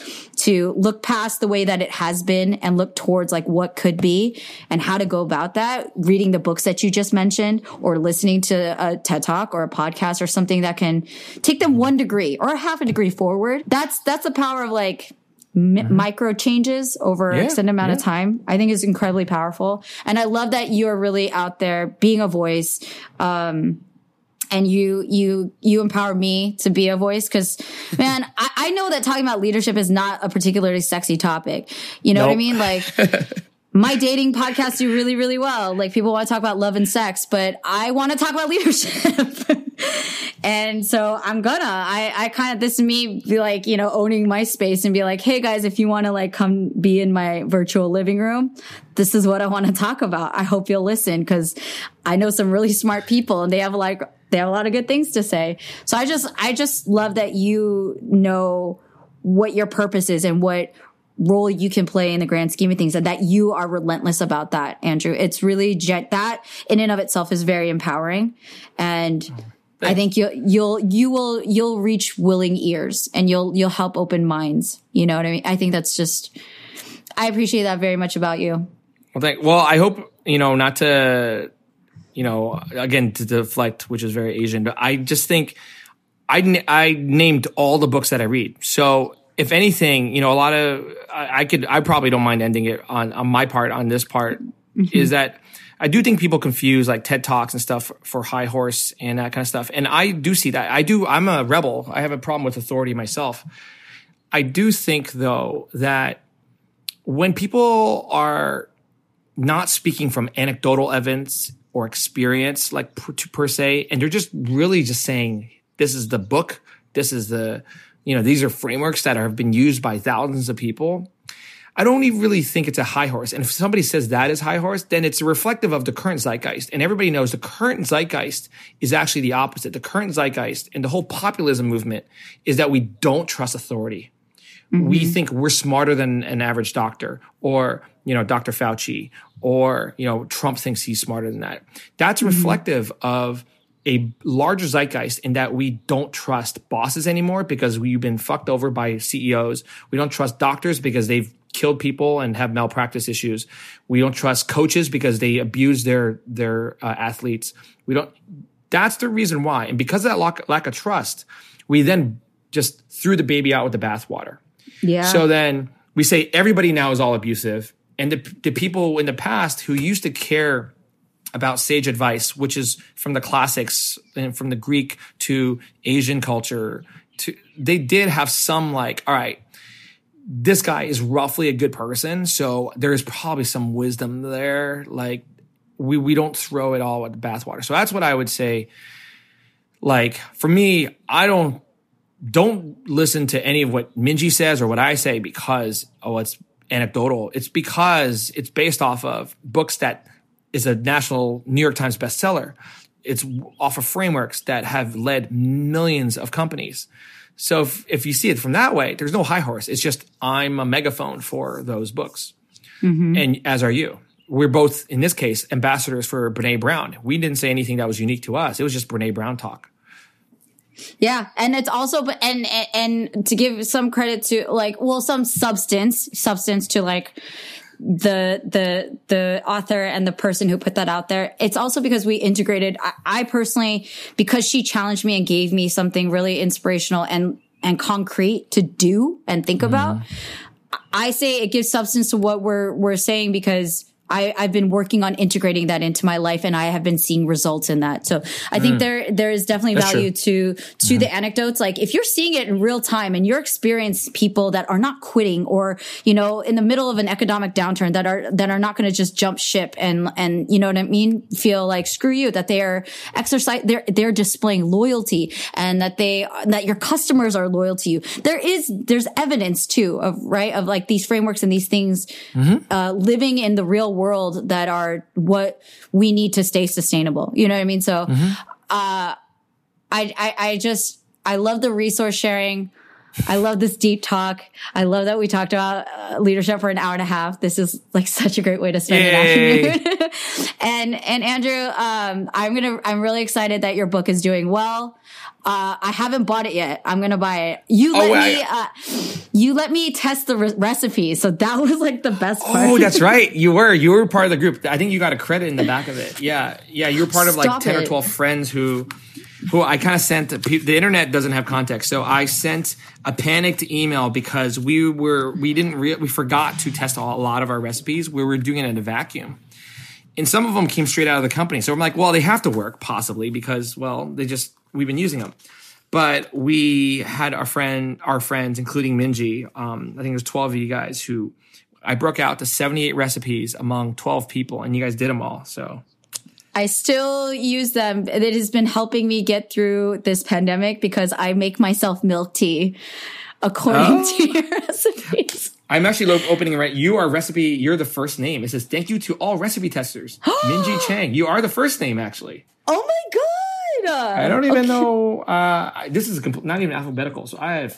Speaker 2: to look past the way that it has been and look towards like what could be and how to go about that, reading the books that you just mentioned or listening to a TED talk or a podcast or something that can take them one degree or a half a degree forward. That's, that's the power of like mi- micro changes over
Speaker 3: Yeah,
Speaker 2: extended amount of time. I think is incredibly powerful. And I love that you're really out there being a voice. Um, and you you you empower me to be a voice? Because man I, I know that talking about leadership is not a particularly sexy topic. You know what i mean? Like my dating podcasts do really really well. Like people want to talk about love and sex but i want to talk about leadership. And so i'm gonna i i kind of this is me be like you know owning my space and be like hey guys if you want to like come be in my virtual living room this is what i want to talk about. I hope you'll listen because i know some really smart people and they have like they have a lot of good things to say so i just i just love that you know what your purpose is and what role you can play in the grand scheme of things and that you are relentless about that andrew it's really that in and of itself is very empowering and mm-hmm. I think you'll you'll you will you'll reach willing ears and you'll you'll help open minds. You know what I mean? I think that's just I appreciate that very much about you.
Speaker 3: Well, thank. Well, I hope you know not to, you know, again to deflect, which is very Asian, but I just think I I named all the books that I read. So if anything, you know, a lot of I, I could I probably don't mind ending it on on my part on this part mm-hmm. is that I do think people confuse like TED Talks and stuff for high horse and that kind of stuff. And I do see that. I do. I'm a rebel. I have a problem with authority myself. I do think though that when people are not speaking from anecdotal evidence or experience, like per, per se, and they're just really just saying, this is the book, this is the, you know, these are frameworks that have been used by thousands of people. I don't even really think it's a high horse. And if somebody says that is high horse, then it's reflective of the current zeitgeist. And everybody knows the current zeitgeist is actually the opposite. The current zeitgeist and the whole populism movement is that we don't trust authority. Mm-hmm. We think we're smarter than an average doctor or, you know, Dr. Fauci or, you know, Trump thinks he's smarter than that. That's reflective of a larger zeitgeist in that we don't trust bosses anymore because we've been fucked over by CEOs. We don't trust doctors because they've killed people and have malpractice issues. We don't trust coaches because they abuse their their uh, athletes. We don't. That's the reason why, and because of that lack, lack of trust, we then just threw the baby out with the bathwater.
Speaker 2: Yeah.
Speaker 3: So then we say everybody now is all abusive. And the, the people in the past who used to care about sage advice, which is from the classics and from the Greek to Asian culture, to they did have some like, all right, this guy is roughly a good person, so there's probably some wisdom there. Like we we don't throw it all with the bathwater. So that's what I would say. Like for me, I don't don't listen to any of what Minji says or what I say because oh it's anecdotal. It's because it's based off of books that is a national New York Times bestseller. It's off of frameworks that have led millions of companies. So if, if you see it from that way, there's no high horse. It's just I'm a megaphone for those books. Mm-hmm. And as are you. We're both, in this case, ambassadors for Brene Brown. We didn't say anything that was unique to us. It was just Brene Brown talk.
Speaker 2: Yeah, and it's also and and, and to give some credit to like well some substance substance to like the the the author and the person who put that out there. It's also because we integrated I, I personally because she challenged me and gave me something really inspirational and and concrete to do and think about mm-hmm. i say it gives substance to what we're we're saying because I, I've been working on integrating that into my life and I have been seeing results in that. So I think mm. there, there is definitely
Speaker 3: That's
Speaker 2: value to, to the mm-hmm. anecdotes. Like if you're seeing it in real time and you're experiencing people that are not quitting or, you know, in the middle of an economic downturn that are, that are not going to just jump ship and, and, you know what I mean? Feel like screw you, that they are exercise, they're, they're displaying loyalty and that they, that your customers are loyal to you. There is, there's evidence too of, right, of like these frameworks and these things, mm-hmm. uh, living in the real world that are what we need to stay sustainable. You know what I mean? So, uh, I, I, I just, I love the resource sharing. I love this deep talk. I love that we talked about uh, leadership for an hour and a half. This is like such a great way to spend
Speaker 3: Yay.
Speaker 2: an afternoon. and and Andrew, um, I'm gonna I'm really excited that your book is doing well. Uh, I haven't bought it yet. I'm gonna buy it. You let
Speaker 3: Oh,
Speaker 2: me
Speaker 3: I-
Speaker 2: uh, you let me test the re- recipe, so that was like the best part.
Speaker 3: Oh, that's right. You were. You were part of the group. I think you got a credit in the back of it. Yeah. Yeah. You were part of like
Speaker 2: Stop
Speaker 3: 10 or 12 friends who, who I kind of sent, the internet doesn't have context. So I sent a panicked email because we were, we didn't, re- we forgot to test a lot of our recipes. We were doing it in a vacuum. And some of them came straight out of the company. So I'm like, well, they have to work possibly because, well, they just, we've been using them. But we had our friend, our friends, including Minji. Um, I think there's 12 of you guys who I broke out to 78 recipes among 12 people, and you guys did them all. So
Speaker 2: I still use them. It has been helping me get through this pandemic because I make myself milk tea according
Speaker 3: Oh.
Speaker 2: to your recipes.
Speaker 3: I'm actually opening right. You are recipe. You're the first name. It says thank you to all recipe testers. Minji Chang. You are the first name actually.
Speaker 2: Oh my god!
Speaker 3: I don't even know. Uh, I- this is compl- not even alphabetical. So I have.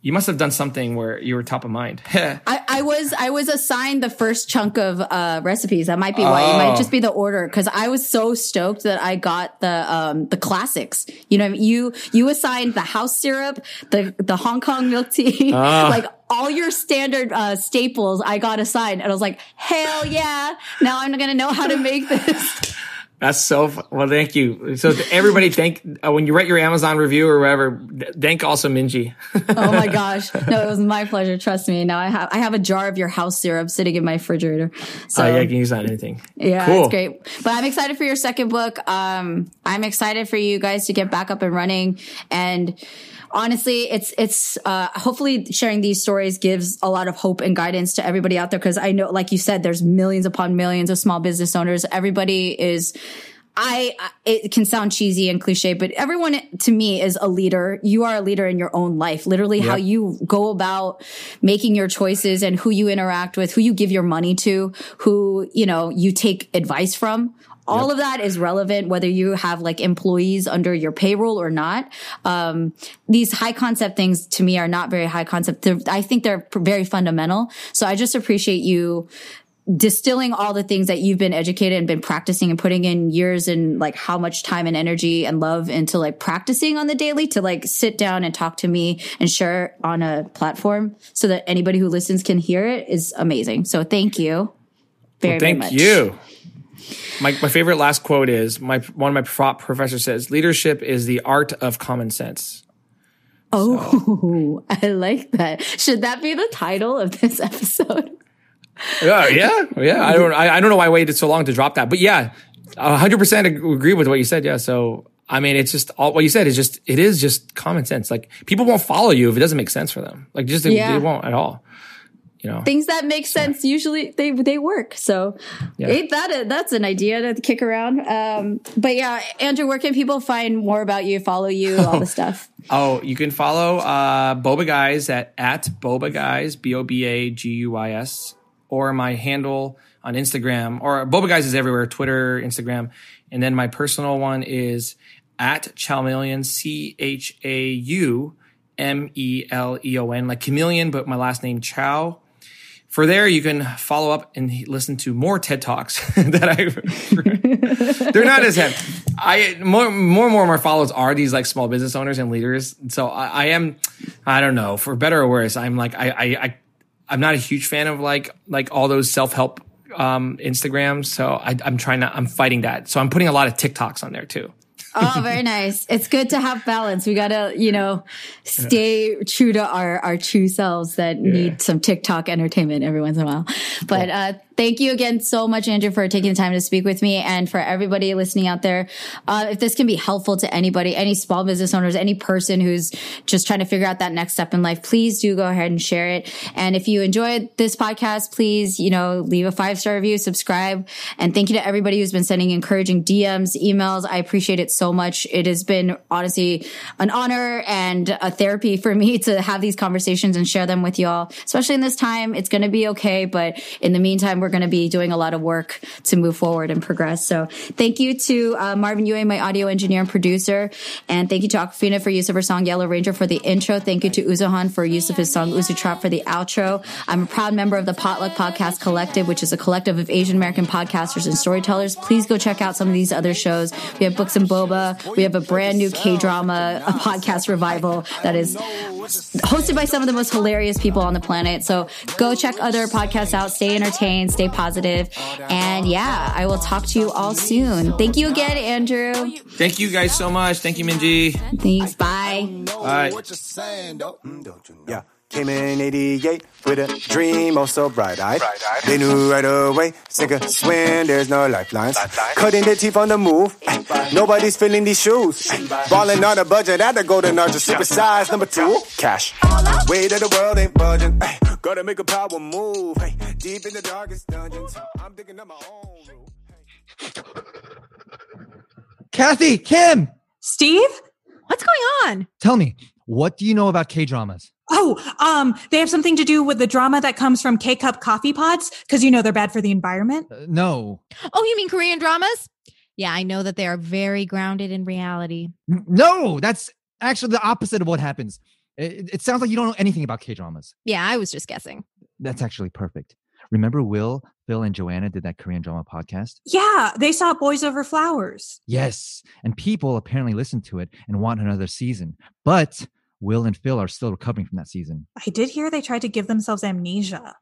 Speaker 3: You must have done something where you were top of mind.
Speaker 2: I, I I was I was assigned the first chunk of uh, recipes. That might be why it
Speaker 3: Oh.
Speaker 2: might just be the order because I was so stoked that I got the um, the classics. You know, you you assigned the house syrup, the the Hong Kong milk tea,
Speaker 3: Ah.
Speaker 2: like all your standard uh, staples. I got assigned, and I was like, hell yeah! Now I'm gonna know how to make this.
Speaker 3: That's so well. Thank you. So everybody, thank uh, when you write your Amazon review or whatever. Thank also Minji.
Speaker 2: oh my gosh! No, it was my pleasure. Trust me. Now I have I have a jar of your house syrup sitting in my refrigerator. So
Speaker 3: Oh yeah, I can use that anything.
Speaker 2: Yeah,
Speaker 3: Cool.
Speaker 2: it's great. But I'm excited for your second book. Um, I'm excited for you guys to get back up and running. And honestly, it's it's uh, hopefully sharing these stories gives a lot of hope and guidance to everybody out there because I know, like you said, there's millions upon millions of small business owners. Everybody is. I, I- it can sound cheesy and cliche, but everyone to me is a leader. You are a leader in your own life. Literally how you go about making your choices and who you interact with, who you give your money to, who, you know, you take advice from. All of that is relevant whether you have like employees under your payroll or not. Um, these high concept things to me are not very high concept. They're, I think they're very fundamental. So I just appreciate you distilling all the things that you've been educated and been practicing and putting in years and like how much time and energy and love into like practicing on the daily to like sit down and talk to me and share on a platform so that anybody who listens can hear it is amazing. So thank you very,
Speaker 3: Well, thank
Speaker 2: very much.
Speaker 3: you. My my favorite last quote is my one of my pro- professors says leadership is the art of common sense.
Speaker 2: Oh, I like that. Should that be the title of this episode?
Speaker 3: Yeah, yeah, yeah. I don't I, I don't know why I waited so long to drop that, but yeah, hundred percent agree with what you said. Yeah, so I mean, it's just all what you said is just it is just common sense. Like people won't follow you if it doesn't make sense for them. Like just they, they won't at all. You know,
Speaker 2: Things that make sense usually they they work. So ain't that a, that's an idea to kick around. Um, but yeah, Andrew, where can people find more about you, follow you, all the stuff?
Speaker 3: Oh, you can follow uh, Boba Guys at at Boba Guys B O B A G U I S or my handle on Instagram or Boba Guys is everywhere Twitter, Instagram, and then my personal one is at Chaumeleon C H A U M E L E O N like chameleon, but my last name Chau. For there, you can follow up and listen to more TED Talks that I. they're not as heavy. I more more and more of my followers are these like small business owners and leaders. So I, I am, I don't know, for better or worse, I'm like I I, I I'm not a huge fan of like like all those self help um Instagrams. So I, I'm trying to I'm fighting that. So I'm putting a lot of TikToks on there too.
Speaker 2: Oh, very nice. It's good to have balance. We gotta, you know, stay true to our our true selves that need some TikTok entertainment every once in a while. But uh thank you again so much, Andrew, for taking the time to speak with me and for everybody listening out there. Uh if this can be helpful to anybody, any small business owners, any person who's just trying to figure out that next step in life, please do go ahead and share it. And if you enjoyed this podcast, please, you know, leave a five star review, subscribe, and thank you to everybody who's been sending encouraging DMs, emails. I appreciate it so much. It has been honestly an honor and a therapy for me to have these conversations and share them with y'all, especially in this time. It's going to be okay. But in the meantime, we're going to be doing a lot of work to move forward and progress. So thank you to uh, Marvin Ewing, my audio engineer and producer. And thank you to Awkwafina for use of her song Yellow Ranger for the intro. Thank you to Uzuhan for use of his song Uzu Trap for the outro. I'm a proud member of the Potluck Podcast Collective, which is a collective of Asian American podcasters and storytellers. Please go check out some of these other shows. We have Books and Boba. We have a brand new K drama, a podcast revival that is hosted by some of the most hilarious people on the planet. So go check other podcasts out. Stay entertained, stay positive, And yeah, I will talk to you all soon. Thank you again, Andrew.
Speaker 3: Thank you guys so much. Thank you, Minji.
Speaker 2: Thanks. Bye.
Speaker 3: Bye.
Speaker 5: What you're saying, though. Mm, don't you know? Yeah. Came in 88 with a dream, oh so bright eyed. They knew right away, sink or swim, there's no lifelines. Cutting their teeth on the move, ay, nobody's filling these shoes. Ay, Balling on a budget at the golden arch, super size number two. Cash. Way that the world ain't budging. ay, Gotta make a power move. ay, Deep in the darkest dungeons, I'm digging up my own room.
Speaker 6: Kathy, Kim,
Speaker 7: Steve, what's going on?
Speaker 6: tell me, what do you know about K dramas?
Speaker 7: Oh, um, they have something to do with the drama that comes from K cup coffee pots because you know they're bad for the environment.
Speaker 6: Uh, no,
Speaker 8: Oh, you mean Korean dramas? Yeah, I know that they are very grounded in reality.
Speaker 6: No, that's actually the opposite of what happens. It, it sounds like you don't know anything about K dramas.
Speaker 8: Yeah, I was just guessing.
Speaker 6: That's actually perfect. Remember Will, Phil, and Joanna did that Korean drama podcast?
Speaker 7: Yeah, they saw Boys Over Flowers.
Speaker 6: Yes. And people apparently listened to it and want another season. But Will and Phil are still recovering from that season.
Speaker 7: I did hear they tried to give themselves amnesia.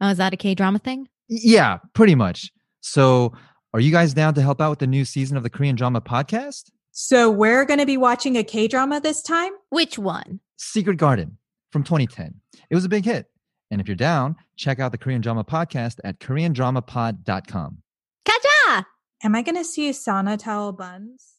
Speaker 8: Oh, is that a K drama thing?
Speaker 6: Yeah, pretty much. So, are you guys down to help out with the new season of the Korean drama podcast?
Speaker 7: So we're going to be watching a K drama this time.
Speaker 8: Which one?
Speaker 6: Secret Garden from 2010. It was a big hit. And if you're down, check out the Korean drama podcast at koreandramapod.com.
Speaker 8: Kaja!
Speaker 7: Am I going to see sauna towel buns?